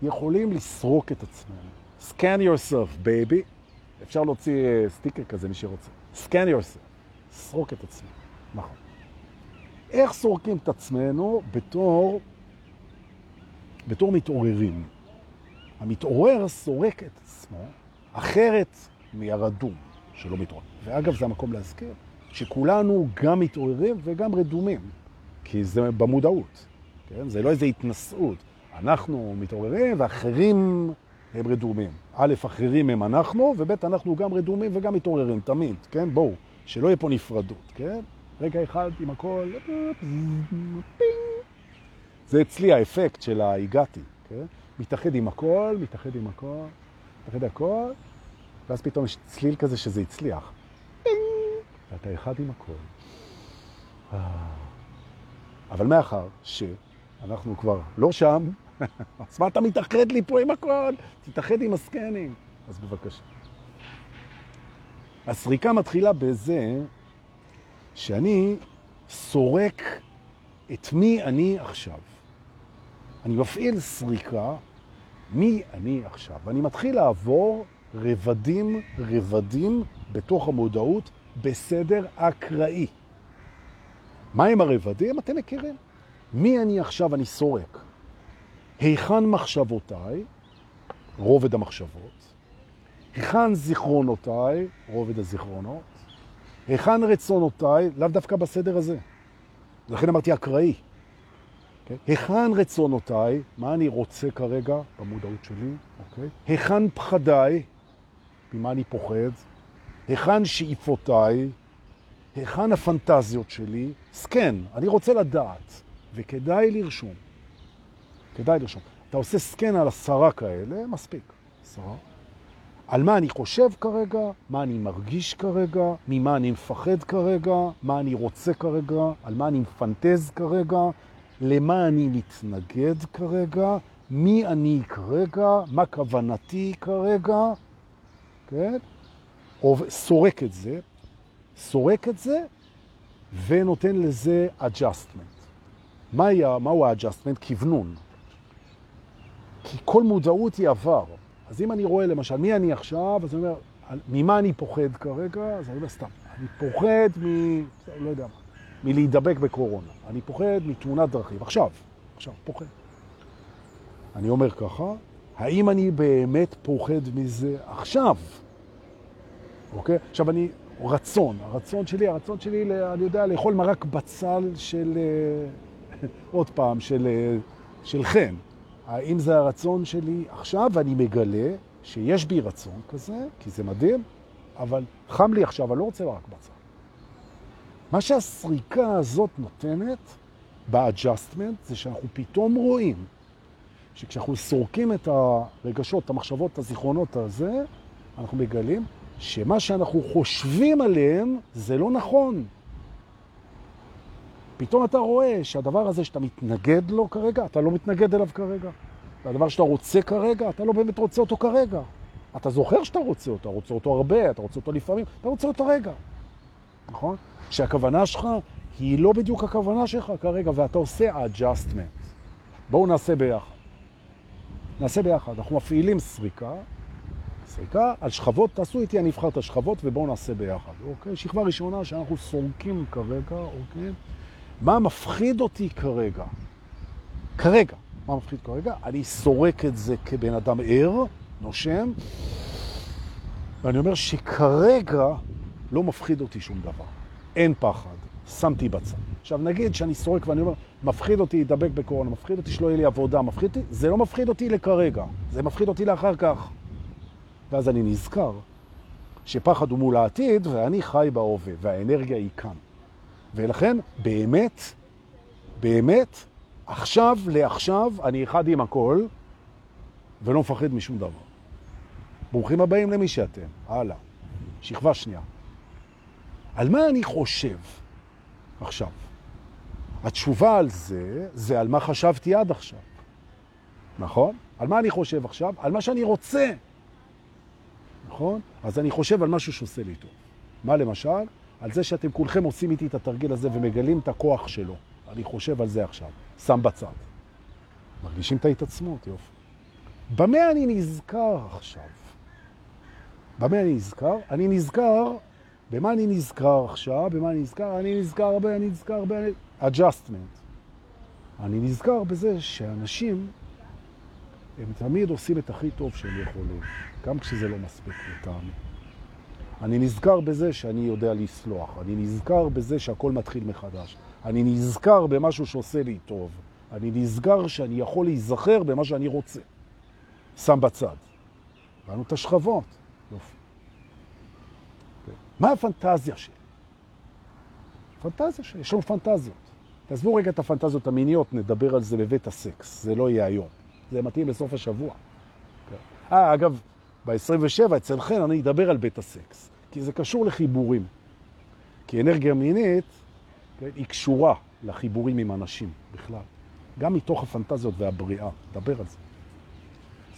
יכולים לסרוק את עצמנו. scan yourself, baby. אפשר להוציא אה, סטיקר כזה, מי שרוצה. scan yourself. סרוק את עצמנו. נכון. איך סורקים את עצמנו בתור, בתור מתעוררים? המתעורר סורק את עצמו אחרת מהרדום שלא מתעורר. ואגב, זה המקום להזכיר שכולנו גם מתעוררים וגם רדומים, כי זה במודעות, כן? זה לא איזו התנסות. אנחנו מתעוררים ואחרים הם רדומים. א', אחרים הם אנחנו, וב', אנחנו גם רדומים וגם מתעוררים, תמיד, כן? בואו, שלא יהיה פה נפרדות, כן? רגע אחד עם הכל, זה אצלי האפקט של ההגעתי, כן? מתאחד עם הכל, מתאחד עם הכל, מתאחד הכל, ואז פתאום יש צליל כזה שזה הצליח. ואתה אחד עם הכל. אבל מאחר שאנחנו כבר לא שם, אז מה אתה מתאחד לי פה עם הכל? תתאחד עם הסקנים. אז בבקשה. הסריקה מתחילה בזה שאני סורק את מי אני עכשיו. אני מפעיל סריקה, מי אני עכשיו? ואני מתחיל לעבור רבדים רבדים בתוך המודעות בסדר אקראי. מה עם הרבדים? אתם מכירים. מי אני עכשיו? אני סורק. היכן מחשבותיי? רובד המחשבות. היכן זיכרונותיי? רובד הזיכרונות. היכן רצונותיי? לאו דווקא בסדר הזה. לכן אמרתי אקראי. Okay? היכן רצונותיי, מה אני רוצה כרגע במודעות שלי, okay? היכן פחדיי, ממה אני פוחד, היכן שאיפותיי, היכן הפנטזיות שלי, סקן, אני רוצה לדעת, וכדאי לרשום. כדאי לרשום. אתה עושה סקן על עשרה כאלה, מספיק. עשרה. על מה אני חושב כרגע, מה אני מרגיש כרגע, ממה אני מפחד כרגע, מה אני רוצה כרגע, על מה אני מפנטז כרגע, למה אני מתנגד כרגע, מי אני כרגע, מה כוונתי כרגע, כן? סורק את זה, סורק את זה ונותן לזה adjustment. מה מהו ה-adjustment? כוונון. כי כל מודעות היא עבר. אז אם אני רואה למשל, מי אני עכשיו, אז אני אומר, ממה אני פוחד כרגע? אז אני אומר סתם, אני פוחד מ... לא יודע מה, מלהידבק בקורונה. אני פוחד מתאונת דרכים. עכשיו, עכשיו, פוחד. אני אומר ככה, האם אני באמת פוחד מזה עכשיו? אוקיי? עכשיו אני, רצון, הרצון שלי, הרצון שלי, אני יודע, לאכול מרק בצל של, אה, עוד פעם, של, אה, של חן. האם זה הרצון שלי עכשיו, ואני מגלה שיש בי רצון כזה, כי זה מדהים, אבל חם לי עכשיו, אני לא רוצה רק בצל. מה שהסריקה הזאת נותנת ב adjustment זה שאנחנו פתאום רואים שכשאנחנו סורקים את הרגשות, את המחשבות, את הזיכרונות הזה, אנחנו מגלים שמה שאנחנו חושבים עליהם זה לא נכון. פתאום אתה רואה שהדבר הזה שאתה מתנגד לו כרגע, אתה לא מתנגד אליו כרגע. והדבר שאתה רוצה כרגע, אתה לא באמת רוצה אותו כרגע. אתה זוכר שאתה רוצה אותו, רוצה אותו הרבה, אתה רוצה אותו לפעמים, אתה רוצה אותו רגע. נכון? שהכוונה שלך היא לא בדיוק הכוונה שלך כרגע, ואתה עושה adjustment. בואו נעשה ביחד. נעשה ביחד. אנחנו מפעילים סריקה, סריקה על שכבות, תעשו איתי, אני אבחר את השכבות ובואו נעשה ביחד. אוקיי? שכבה ראשונה שאנחנו סורקים כרגע, אוקיי? מה מפחיד אותי כרגע? כרגע. מה מפחיד כרגע? אני סורק את זה כבן אדם ער, נושם, ואני אומר שכרגע לא מפחיד אותי שום דבר. אין פחד, שמתי בצד. עכשיו נגיד שאני סורק ואני אומר, מפחיד אותי להידבק בקורונה, מפחיד אותי שלא יהיה לי עבודה, מפחיד אותי, זה לא מפחיד אותי לכרגע, זה מפחיד אותי לאחר כך. ואז אני נזכר שפחד הוא מול העתיד ואני חי בהווה, והאנרגיה היא כאן. ולכן, באמת, באמת, עכשיו לעכשיו אני אחד עם הכל, ולא מפחד משום דבר. ברוכים הבאים למי שאתם. הלאה. שכבה שנייה. על מה אני חושב עכשיו? התשובה על זה, זה על מה חשבתי עד עכשיו. נכון? על מה אני חושב עכשיו? על מה שאני רוצה. נכון? אז אני חושב על משהו שעושה לי טוב. מה למשל? על זה שאתם כולכם עושים איתי את התרגיל הזה ומגלים את הכוח שלו. אני חושב על זה עכשיו. שם בצד. מרגישים את ההתעצמות, יופי. במה אני נזכר עכשיו? במה אני נזכר? אני נזכר, במה אני נזכר עכשיו? במה אני נזכר? אני נזכר הרבה, אני נזכר אני... adjustment. אני נזכר בזה שאנשים, הם תמיד עושים את הכי טוב שהם יכולים, גם כשזה לא מספיק לטעמי. אני נזכר בזה שאני יודע לסלוח, אני נזכר בזה שהכל מתחיל מחדש. אני נזכר במשהו שעושה לי טוב. אני נזכר שאני יכול להיזכר במה שאני רוצה. שם בצד. ראינו את השכבות. יופי. מה הפנטזיה שלי? פנטזיה שלי, יש לנו פנטזיות. תעזבו רגע את הפנטזיות המיניות, נדבר על זה בבית הסקס. זה לא יהיה היום. זה מתאים לסוף השבוע. אה, אגב, ב-27 אצל חן אני אדבר על בית הסקס, כי זה קשור לחיבורים. כי אנרגיה מינית כן, היא קשורה לחיבורים עם אנשים בכלל. גם מתוך הפנטזיות והבריאה, דבר על זה.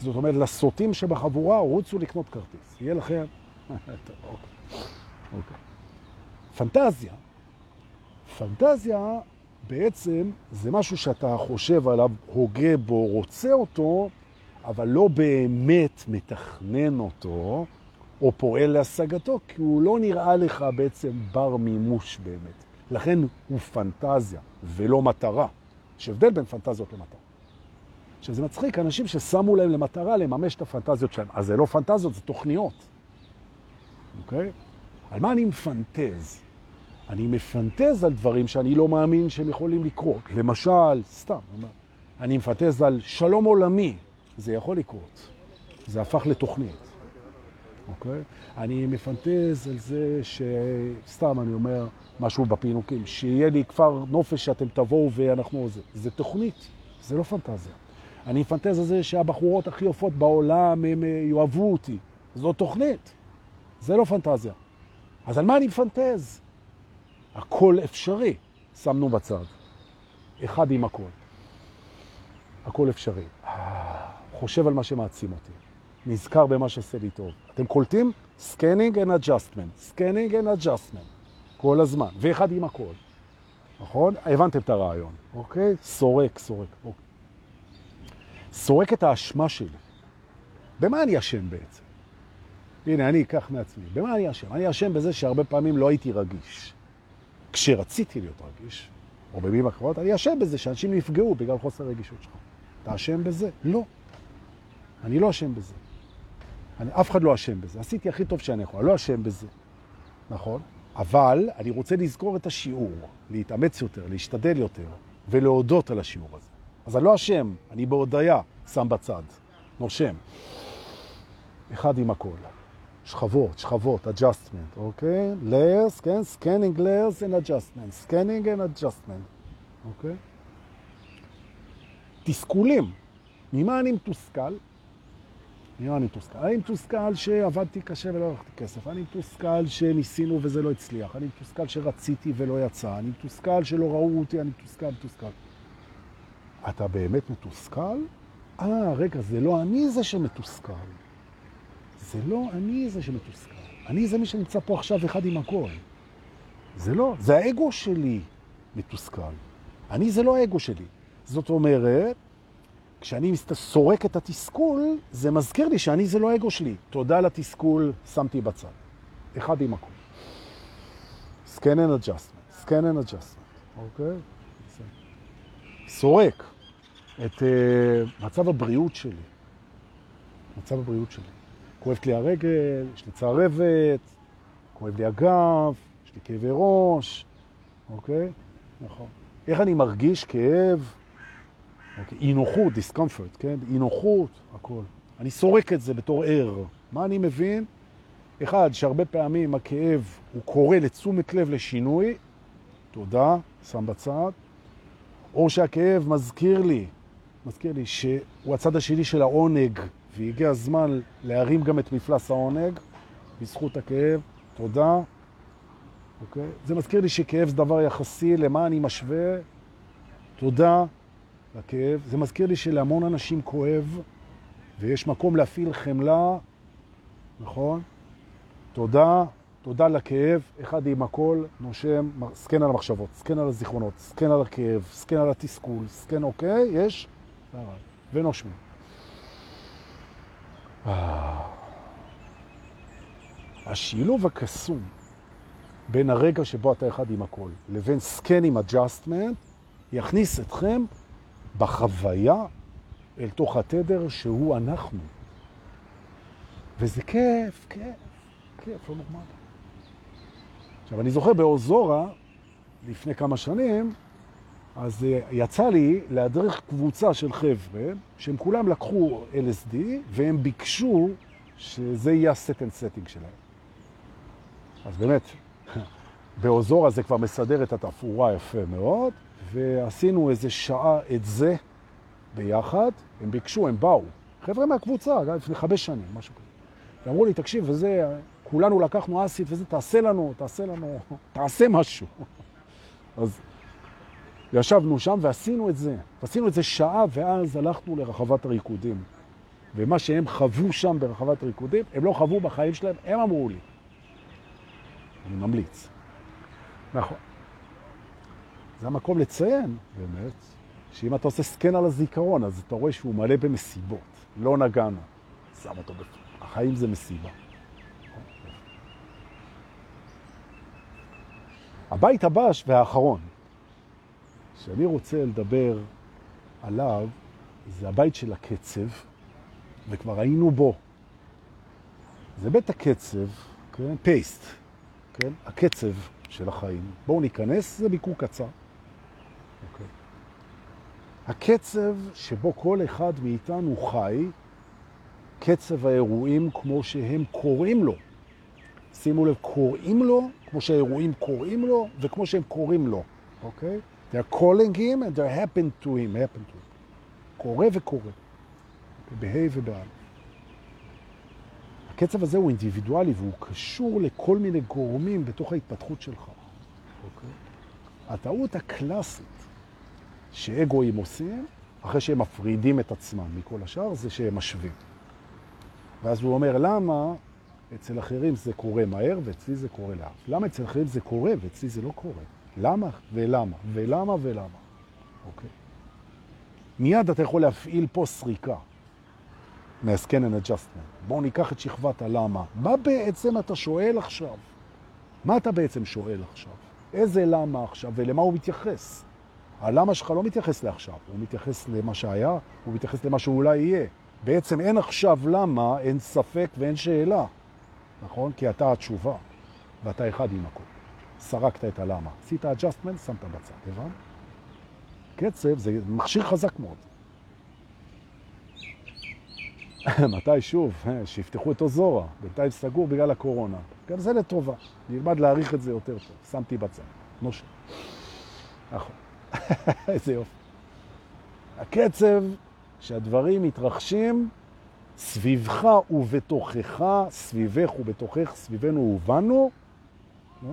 זאת אומרת, לסוטים שבחבורה, רוצו לקנות כרטיס. יהיה לכם... אוקיי. פנטזיה. פנטזיה בעצם זה משהו שאתה חושב עליו, הוגה בו, רוצה אותו, אבל לא באמת מתכנן אותו, או פועל להשגתו, כי הוא לא נראה לך בעצם בר מימוש באמת. לכן הוא פנטזיה ולא מטרה. יש הבדל בין פנטזיות למטרה. שזה מצחיק, אנשים ששמו להם למטרה לממש את הפנטזיות שלהם. אז זה לא פנטזיות, זה תוכניות. אוקיי? על מה אני מפנטז? אני מפנטז על דברים שאני לא מאמין שהם יכולים לקרות. למשל, סתם, אני מפנטז על שלום עולמי. זה יכול לקרות. זה הפך לתוכנית. אוקיי? אני מפנטז על זה שסתם אני אומר משהו בפינוקים, שיהיה לי כפר נופש שאתם תבואו ואנחנו... זה, זה תוכנית, זה לא פנטזיה. אני מפנטז על זה שהבחורות הכי יפות בעולם הם אה, יאהבו אותי. זו תוכנית, זה לא פנטזיה. אז על מה אני מפנטז? הכל אפשרי, שמנו בצד. אחד עם הכל. הכל אפשרי. חושב על מה שמעצים אותי. נזכר במה שעושה לי טוב. אתם קולטים? Scanning and adjustment. Scanning and adjustment. כל הזמן. ואחד עם הכל. נכון? הבנתם את הרעיון, אוקיי? סורק, סורק. אוקיי. סורק את האשמה שלי. במה אני אשם בעצם? הנה, אני אקח מעצמי. במה אני אשם? אני אשם בזה שהרבה פעמים לא הייתי רגיש. כשרציתי להיות רגיש, או במילים אחרות, אני אשם בזה שאנשים נפגעו בגלל חוסר רגישות שלך. אתה אשם בזה? לא. אני לא אשם בזה. אני, אף אחד לא אשם בזה. עשיתי הכי טוב שאני יכול, אני לא אשם בזה. נכון? אבל אני רוצה לזכור את השיעור, להתאמץ יותר, להשתדל יותר, ולהודות על השיעור הזה. אז אני לא אשם, אני בהודיה, שם בצד, נושם. אחד עם הכל. שכבות, שכבות, adjustment, אוקיי? layers, כן? scanning layers and adjustment, scanning and adjustment, אוקיי? תסכולים. ממה אני מתוסכל? ממה אני מתוסכל? אני מתוסכל שעבדתי קשה ולא הלכתי כסף. אני מתוסכל שניסינו וזה לא הצליח. אני מתוסכל שרציתי ולא יצא. אני מתוסכל שלא ראו אותי, אני מתוסכל, מתוסכל. אתה באמת מתוסכל? אה, רגע, זה לא אני זה שמתוסכל. זה לא אני זה שמתוסכל. אני זה מי שנמצא פה עכשיו אחד עם הכל. זה לא, זה האגו שלי מתוסכל. אני זה לא האגו שלי. זאת אומרת, כשאני סורק את התסכול, זה מזכיר לי שאני זה לא האגו שלי. תודה לתסכול, שמתי בצד. אחד עם הכל. scan and adjustment, scan and adjustment, אוקיי? סורק את uh, מצב הבריאות שלי. מצב הבריאות שלי. כואבת לי הרגל, יש לי צערבת, כואב לי הגב, יש לי כאבי ראש, אוקיי? נכון. איך אני מרגיש כאב? אוקיי. אי נוחות, דיסקומפורט, כן? אי נוחות, הכל. אני סורק את זה בתור ער. מה אני מבין? אחד, שהרבה פעמים הכאב הוא קורא לתשומת לב לשינוי, תודה, שם בצד, או שהכאב מזכיר לי, מזכיר לי שהוא הצד השני של העונג, והגיע הזמן להרים גם את מפלס העונג, בזכות הכאב, תודה. אוקיי? זה מזכיר לי שכאב זה דבר יחסי, למה אני משווה? תודה לכאב. זה מזכיר לי שלהמון אנשים כואב, ויש מקום להפעיל חמלה, נכון? תודה, תודה לכאב, אחד עם הכל, נושם, scan על המחשבות, scan על הזיכרונות, scan על הכאב, scan על התסכול, scan אוקיי, יש, ונושמים. השילוב הקסום בין הרגע שבו אתה אחד עם הכל לבין scan עם adjustment יכניס אתכם בחוויה אל תוך התדר שהוא אנחנו. וזה כיף, כיף, כיף, לא נורמלי. עכשיו, אני זוכר באוזורה, לפני כמה שנים, אז אה, יצא לי להדריך קבוצה של חבר'ה, שהם כולם לקחו LSD, והם ביקשו שזה יהיה ה set and setting שלהם. אז באמת, באוזורה זה כבר מסדר את התפאורה יפה מאוד, ועשינו איזה שעה את זה ביחד, הם ביקשו, הם באו. חבר'ה מהקבוצה, לפני חמש שנים, משהו כזה. ואמרו לי, תקשיב, וזה, כולנו לקחנו אסית וזה, תעשה לנו, תעשה לנו, תעשה משהו. אז ישבנו שם ועשינו את זה. עשינו את זה שעה, ואז הלכנו לרחבת הריקודים. ומה שהם חוו שם ברחבת הריקודים, הם לא חוו בחיים שלהם, הם אמרו לי. אני ממליץ. נכון. זה המקום לציין, באמת, שאם אתה עושה סקן על הזיכרון, אז אתה רואה שהוא מלא במסיבות. לא נגענו. שם אותו בפנים. החיים זה מסיבה. הבית הבא והאחרון, שאני רוצה לדבר עליו, זה הבית של הקצב, וכבר היינו בו. זה בית הקצב, כן? פייסט, כן? הקצב של החיים. בואו ניכנס, זה ביקור קצר. אוקיי. הקצב שבו כל אחד מאיתנו חי, קצב האירועים כמו שהם קוראים לו. שימו לב, קוראים לו, כמו שהאירועים קוראים לו, וכמו שהם קוראים לו, אוקיי? They're calling him and they're happen to him, happen to him. קורא וקורא. בה' ובא'. הקצב הזה הוא אינדיבידואלי והוא קשור לכל מיני גורמים בתוך ההתפתחות שלך. אוקיי? הטעות הקלאסית שאגואים עושים, אחרי שהם מפרידים את עצמם מכל השאר, זה שהם משווים. ואז הוא אומר, למה אצל אחרים זה קורה מהר ואצלי זה קורה לאט? למה אצל אחרים זה קורה ואצלי זה לא קורה? למה ולמה ולמה ולמה? אוקיי. מיד אתה יכול להפעיל פה סריקה מה-scan and adjustment. בואו ניקח את שכבת הלמה. מה בעצם אתה שואל עכשיו? מה אתה בעצם שואל עכשיו? איזה למה עכשיו ולמה הוא מתייחס? הלמה שלך לא מתייחס לעכשיו, הוא מתייחס למה שהיה, הוא מתייחס למה שאולי יהיה. בעצם אין עכשיו למה, אין ספק ואין שאלה, נכון? כי אתה התשובה, ואתה אחד עם הכל. סרקת את הלמה. עשית adjustment, שמת בצד, הבנת? קצב זה מכשיר חזק מאוד. מתי שוב? שיפתחו את אוזורה, בינתיים סגור בגלל הקורונה. גם זה לטובה, נלמד להעריך את זה יותר טוב. שמתי בצד. נושא. נכון. איזה יופי. הקצב שהדברים מתרחשים סביבך ובתוכך, סביבך ובתוכך, סביבנו ובנו, כן?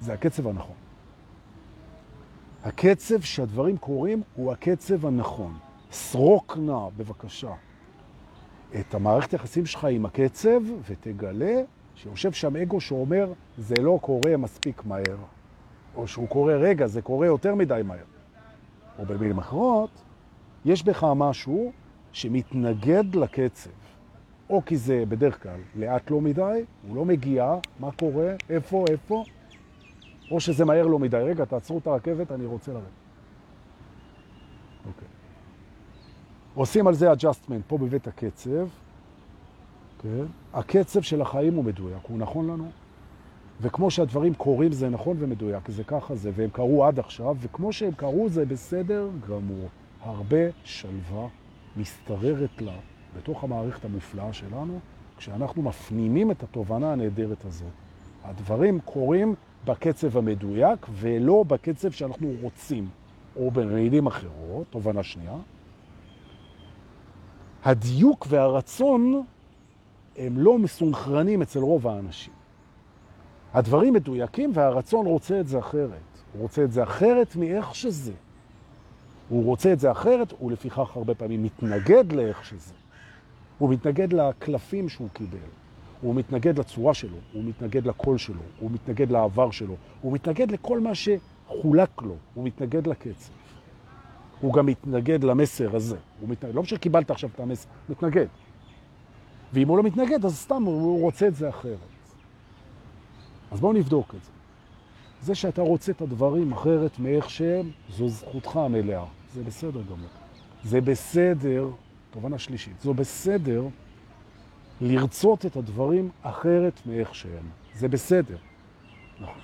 זה הקצב הנכון. הקצב שהדברים קורים הוא הקצב הנכון. סרוק נא, בבקשה, את המערכת היחסים שלך עם הקצב ותגלה שיושב שם אגו שאומר, זה לא קורה מספיק מהר. או שהוא קורה רגע, זה קורה יותר מדי מהר. או במילים אחרות, יש בך משהו שמתנגד לקצב. או כי זה בדרך כלל לאט לא מדי, הוא לא מגיע, מה קורה, איפה, איפה, או שזה מהר לא מדי. רגע, תעצרו את הרכבת, אני רוצה לרדת. אוקיי. עושים על זה adjustment פה בבית הקצב. כן? הקצב של החיים הוא מדויק, הוא נכון לנו. וכמו שהדברים קורים זה נכון ומדויק, זה ככה זה, והם קרו עד עכשיו, וכמו שהם קרו זה בסדר גמור. הרבה שלווה מסתררת לה בתוך המערכת המופלאה שלנו, כשאנחנו מפנימים את התובנה הנהדרת הזאת. הדברים קורים בקצב המדויק ולא בקצב שאנחנו רוצים, או במילים אחרות, תובנה שנייה. הדיוק והרצון הם לא מסונכרנים אצל רוב האנשים. הדברים מדויקים והרצון רוצה את זה אחרת. הוא רוצה את זה אחרת מאיך שזה. הוא רוצה את זה אחרת, הוא לפיכך הרבה פעמים מתנגד לאיך שזה. הוא מתנגד לקלפים שהוא קיבל. הוא מתנגד לצורה שלו, הוא מתנגד לקול שלו, הוא מתנגד לעבר שלו, הוא מתנגד לכל מה שחולק לו, הוא מתנגד לקצב. הוא גם מתנגד למסר הזה. הוא מתנגד, לא משנה קיבלת עכשיו את המסר, מתנגד. ואם הוא לא מתנגד, אז סתם הוא רוצה את זה אחרת. אז בואו נבדוק את זה. זה שאתה רוצה את הדברים אחרת מאיך שהם, זו זכותך המלאה. זה בסדר גמור. זה בסדר, תובנה שלישית, זו בסדר לרצות את הדברים אחרת מאיך שהם. זה בסדר. נכון.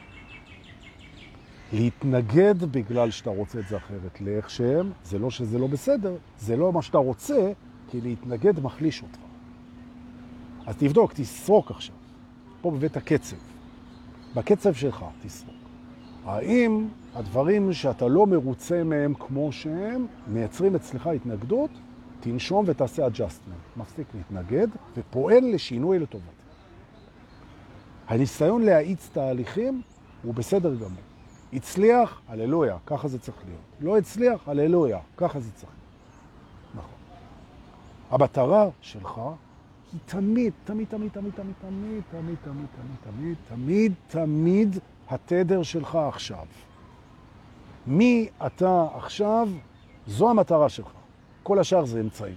להתנגד בגלל שאתה רוצה את זה אחרת לאיך שהם, זה לא שזה לא בסדר, זה לא מה שאתה רוצה, כי להתנגד מחליש אותך. אז תבדוק, תסרוק עכשיו, פה בבית הקצב. בקצב שלך תסרוק. האם הדברים שאתה לא מרוצה מהם כמו שהם, מייצרים אצלך התנגדות, תנשום ותעשה adjustment. מפסיק להתנגד ופועל לשינוי לטובת. הניסיון להאיץ תהליכים הוא בסדר גמור. הצליח, הללויה, ככה זה צריך להיות. לא הצליח, הללויה, ככה זה צריך להיות. נכון. המטרה שלך היא תמיד, תמיד, תמיד, תמיד, תמיד, תמיד, תמיד, תמיד, תמיד, תמיד, תמיד התדר שלך עכשיו. מי אתה עכשיו, זו המטרה שלך. כל השאר זה אמצעי.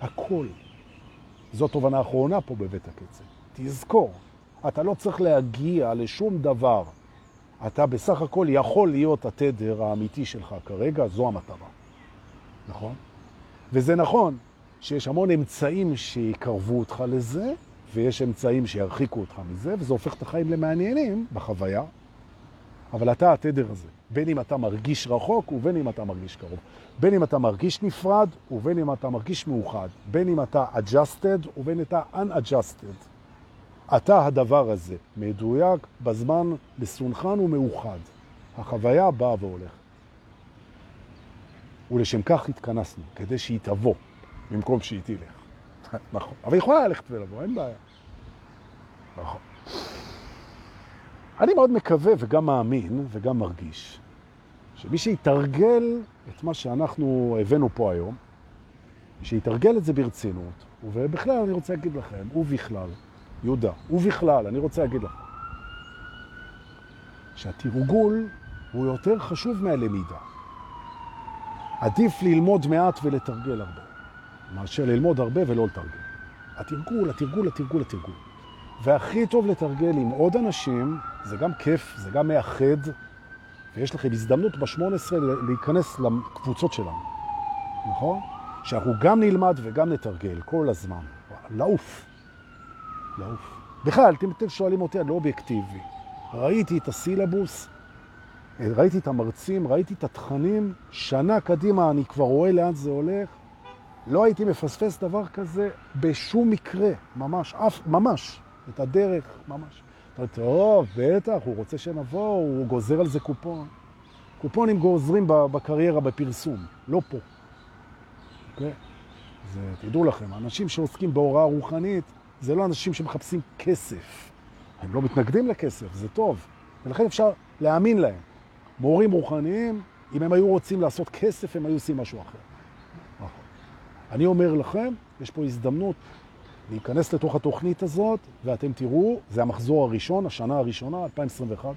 הכל. זו תובנה האחרונה פה בבית הקצב. תזכור, אתה לא צריך להגיע לשום דבר. אתה בסך הכל יכול להיות התדר האמיתי שלך כרגע, זו המטרה. נכון? וזה נכון שיש המון אמצעים שיקרבו אותך לזה, ויש אמצעים שירחיקו אותך מזה, וזה הופך את החיים למעניינים בחוויה, אבל אתה התדר הזה. בין אם אתה מרגיש רחוק ובין אם אתה מרגיש קרוב. בין אם אתה מרגיש נפרד ובין אם אתה מרגיש מאוחד. בין אם אתה adjusted ובין אם אתה unadjusted. אתה הדבר הזה, מדויק, בזמן מסונכן ומאוחד. החוויה באה והולכת. ולשם כך התכנסנו, כדי שהיא תבוא, במקום שהיא תלך. נכון. אבל היא יכולה ללכת ולבוא, אין בעיה. נכון. אני מאוד מקווה וגם מאמין וגם מרגיש שמי שיתרגל את מה שאנחנו הבאנו פה היום, שיתרגל את זה ברצינות, ובכלל אני רוצה להגיד לכם, ובכלל, יהודה, ובכלל, אני רוצה להגיד לכם, שהתרגול הוא יותר חשוב מהלמידה. עדיף ללמוד מעט ולתרגל הרבה, מאשר ללמוד הרבה ולא לתרגל. התרגול, התרגול, התרגול, התרגול. והכי טוב לתרגל עם עוד אנשים, זה גם כיף, זה גם מאחד, ויש לכם הזדמנות ב-18 להיכנס לקבוצות שלנו, נכון? שאנחנו גם נלמד וגם נתרגל כל הזמן. לעוף, לעוף. בכלל, אתם שואלים אותי, אני לא אובייקטיבי. ראיתי את הסילבוס, ראיתי את המרצים, ראיתי את התכנים, שנה קדימה אני כבר רואה לאן זה הולך. לא הייתי מפספס דבר כזה בשום מקרה, ממש, אף, ממש. את הדרך, ממש. אתה אומר, טוב, בטח, הוא רוצה שנבוא, הוא גוזר על זה קופון. קופונים גוזרים בקריירה, בפרסום, לא פה. אוקיי? זה, תדעו לכם, אנשים שעוסקים בהוראה רוחנית, זה לא אנשים שמחפשים כסף. הם לא מתנגדים לכסף, זה טוב. ולכן אפשר להאמין להם. מורים רוחניים, אם הם היו רוצים לעשות כסף, הם היו עושים משהו אחר. אני אומר לכם, יש פה הזדמנות להיכנס לתוך התוכנית הזאת, ואתם תראו, זה המחזור הראשון, השנה הראשונה, 2021.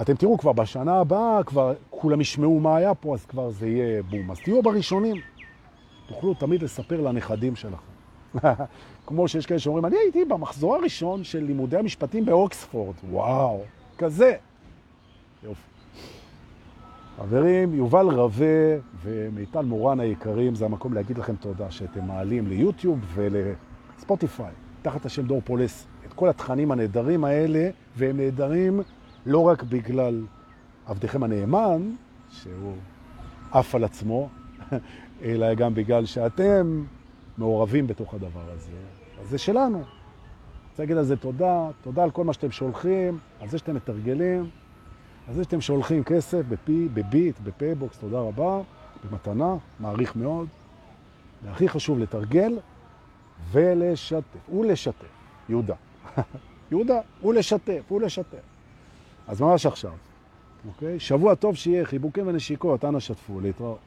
אתם תראו כבר בשנה הבאה, כבר כולם ישמעו מה היה פה, אז כבר זה יהיה בום. אז תהיו בראשונים. תוכלו תמיד לספר לנכדים שלכם. כמו שיש כאלה שאומרים, אני הייתי במחזור הראשון של לימודי המשפטים באוקספורד. וואו, כזה. יופי. חברים, יובל רווה ומיטל מורן היקרים, זה המקום להגיד לכם תודה שאתם מעלים ליוטיוב ולספוטיפיי, תחת השם דור פולס, את כל התכנים הנהדרים האלה, והם נהדרים לא רק בגלל עבדכם הנאמן, שהוא אף על עצמו, אלא גם בגלל שאתם מעורבים בתוך הדבר הזה. אז זה שלנו. אני רוצה להגיד על זה תודה, תודה על כל מה שאתם שולחים, על זה שאתם מתרגלים. אז זה שאתם שולחים כסף בפיי, בביט, בפייבוקס, תודה רבה, במתנה, מעריך מאוד. והכי חשוב לתרגל ולשתף, ולשתף, יהודה. יהודה, ולשתף, ולשתף. אז ממש עכשיו, אוקיי? שבוע טוב שיהיה, חיבוקים ונשיקות, אנא שתפו, להתראות.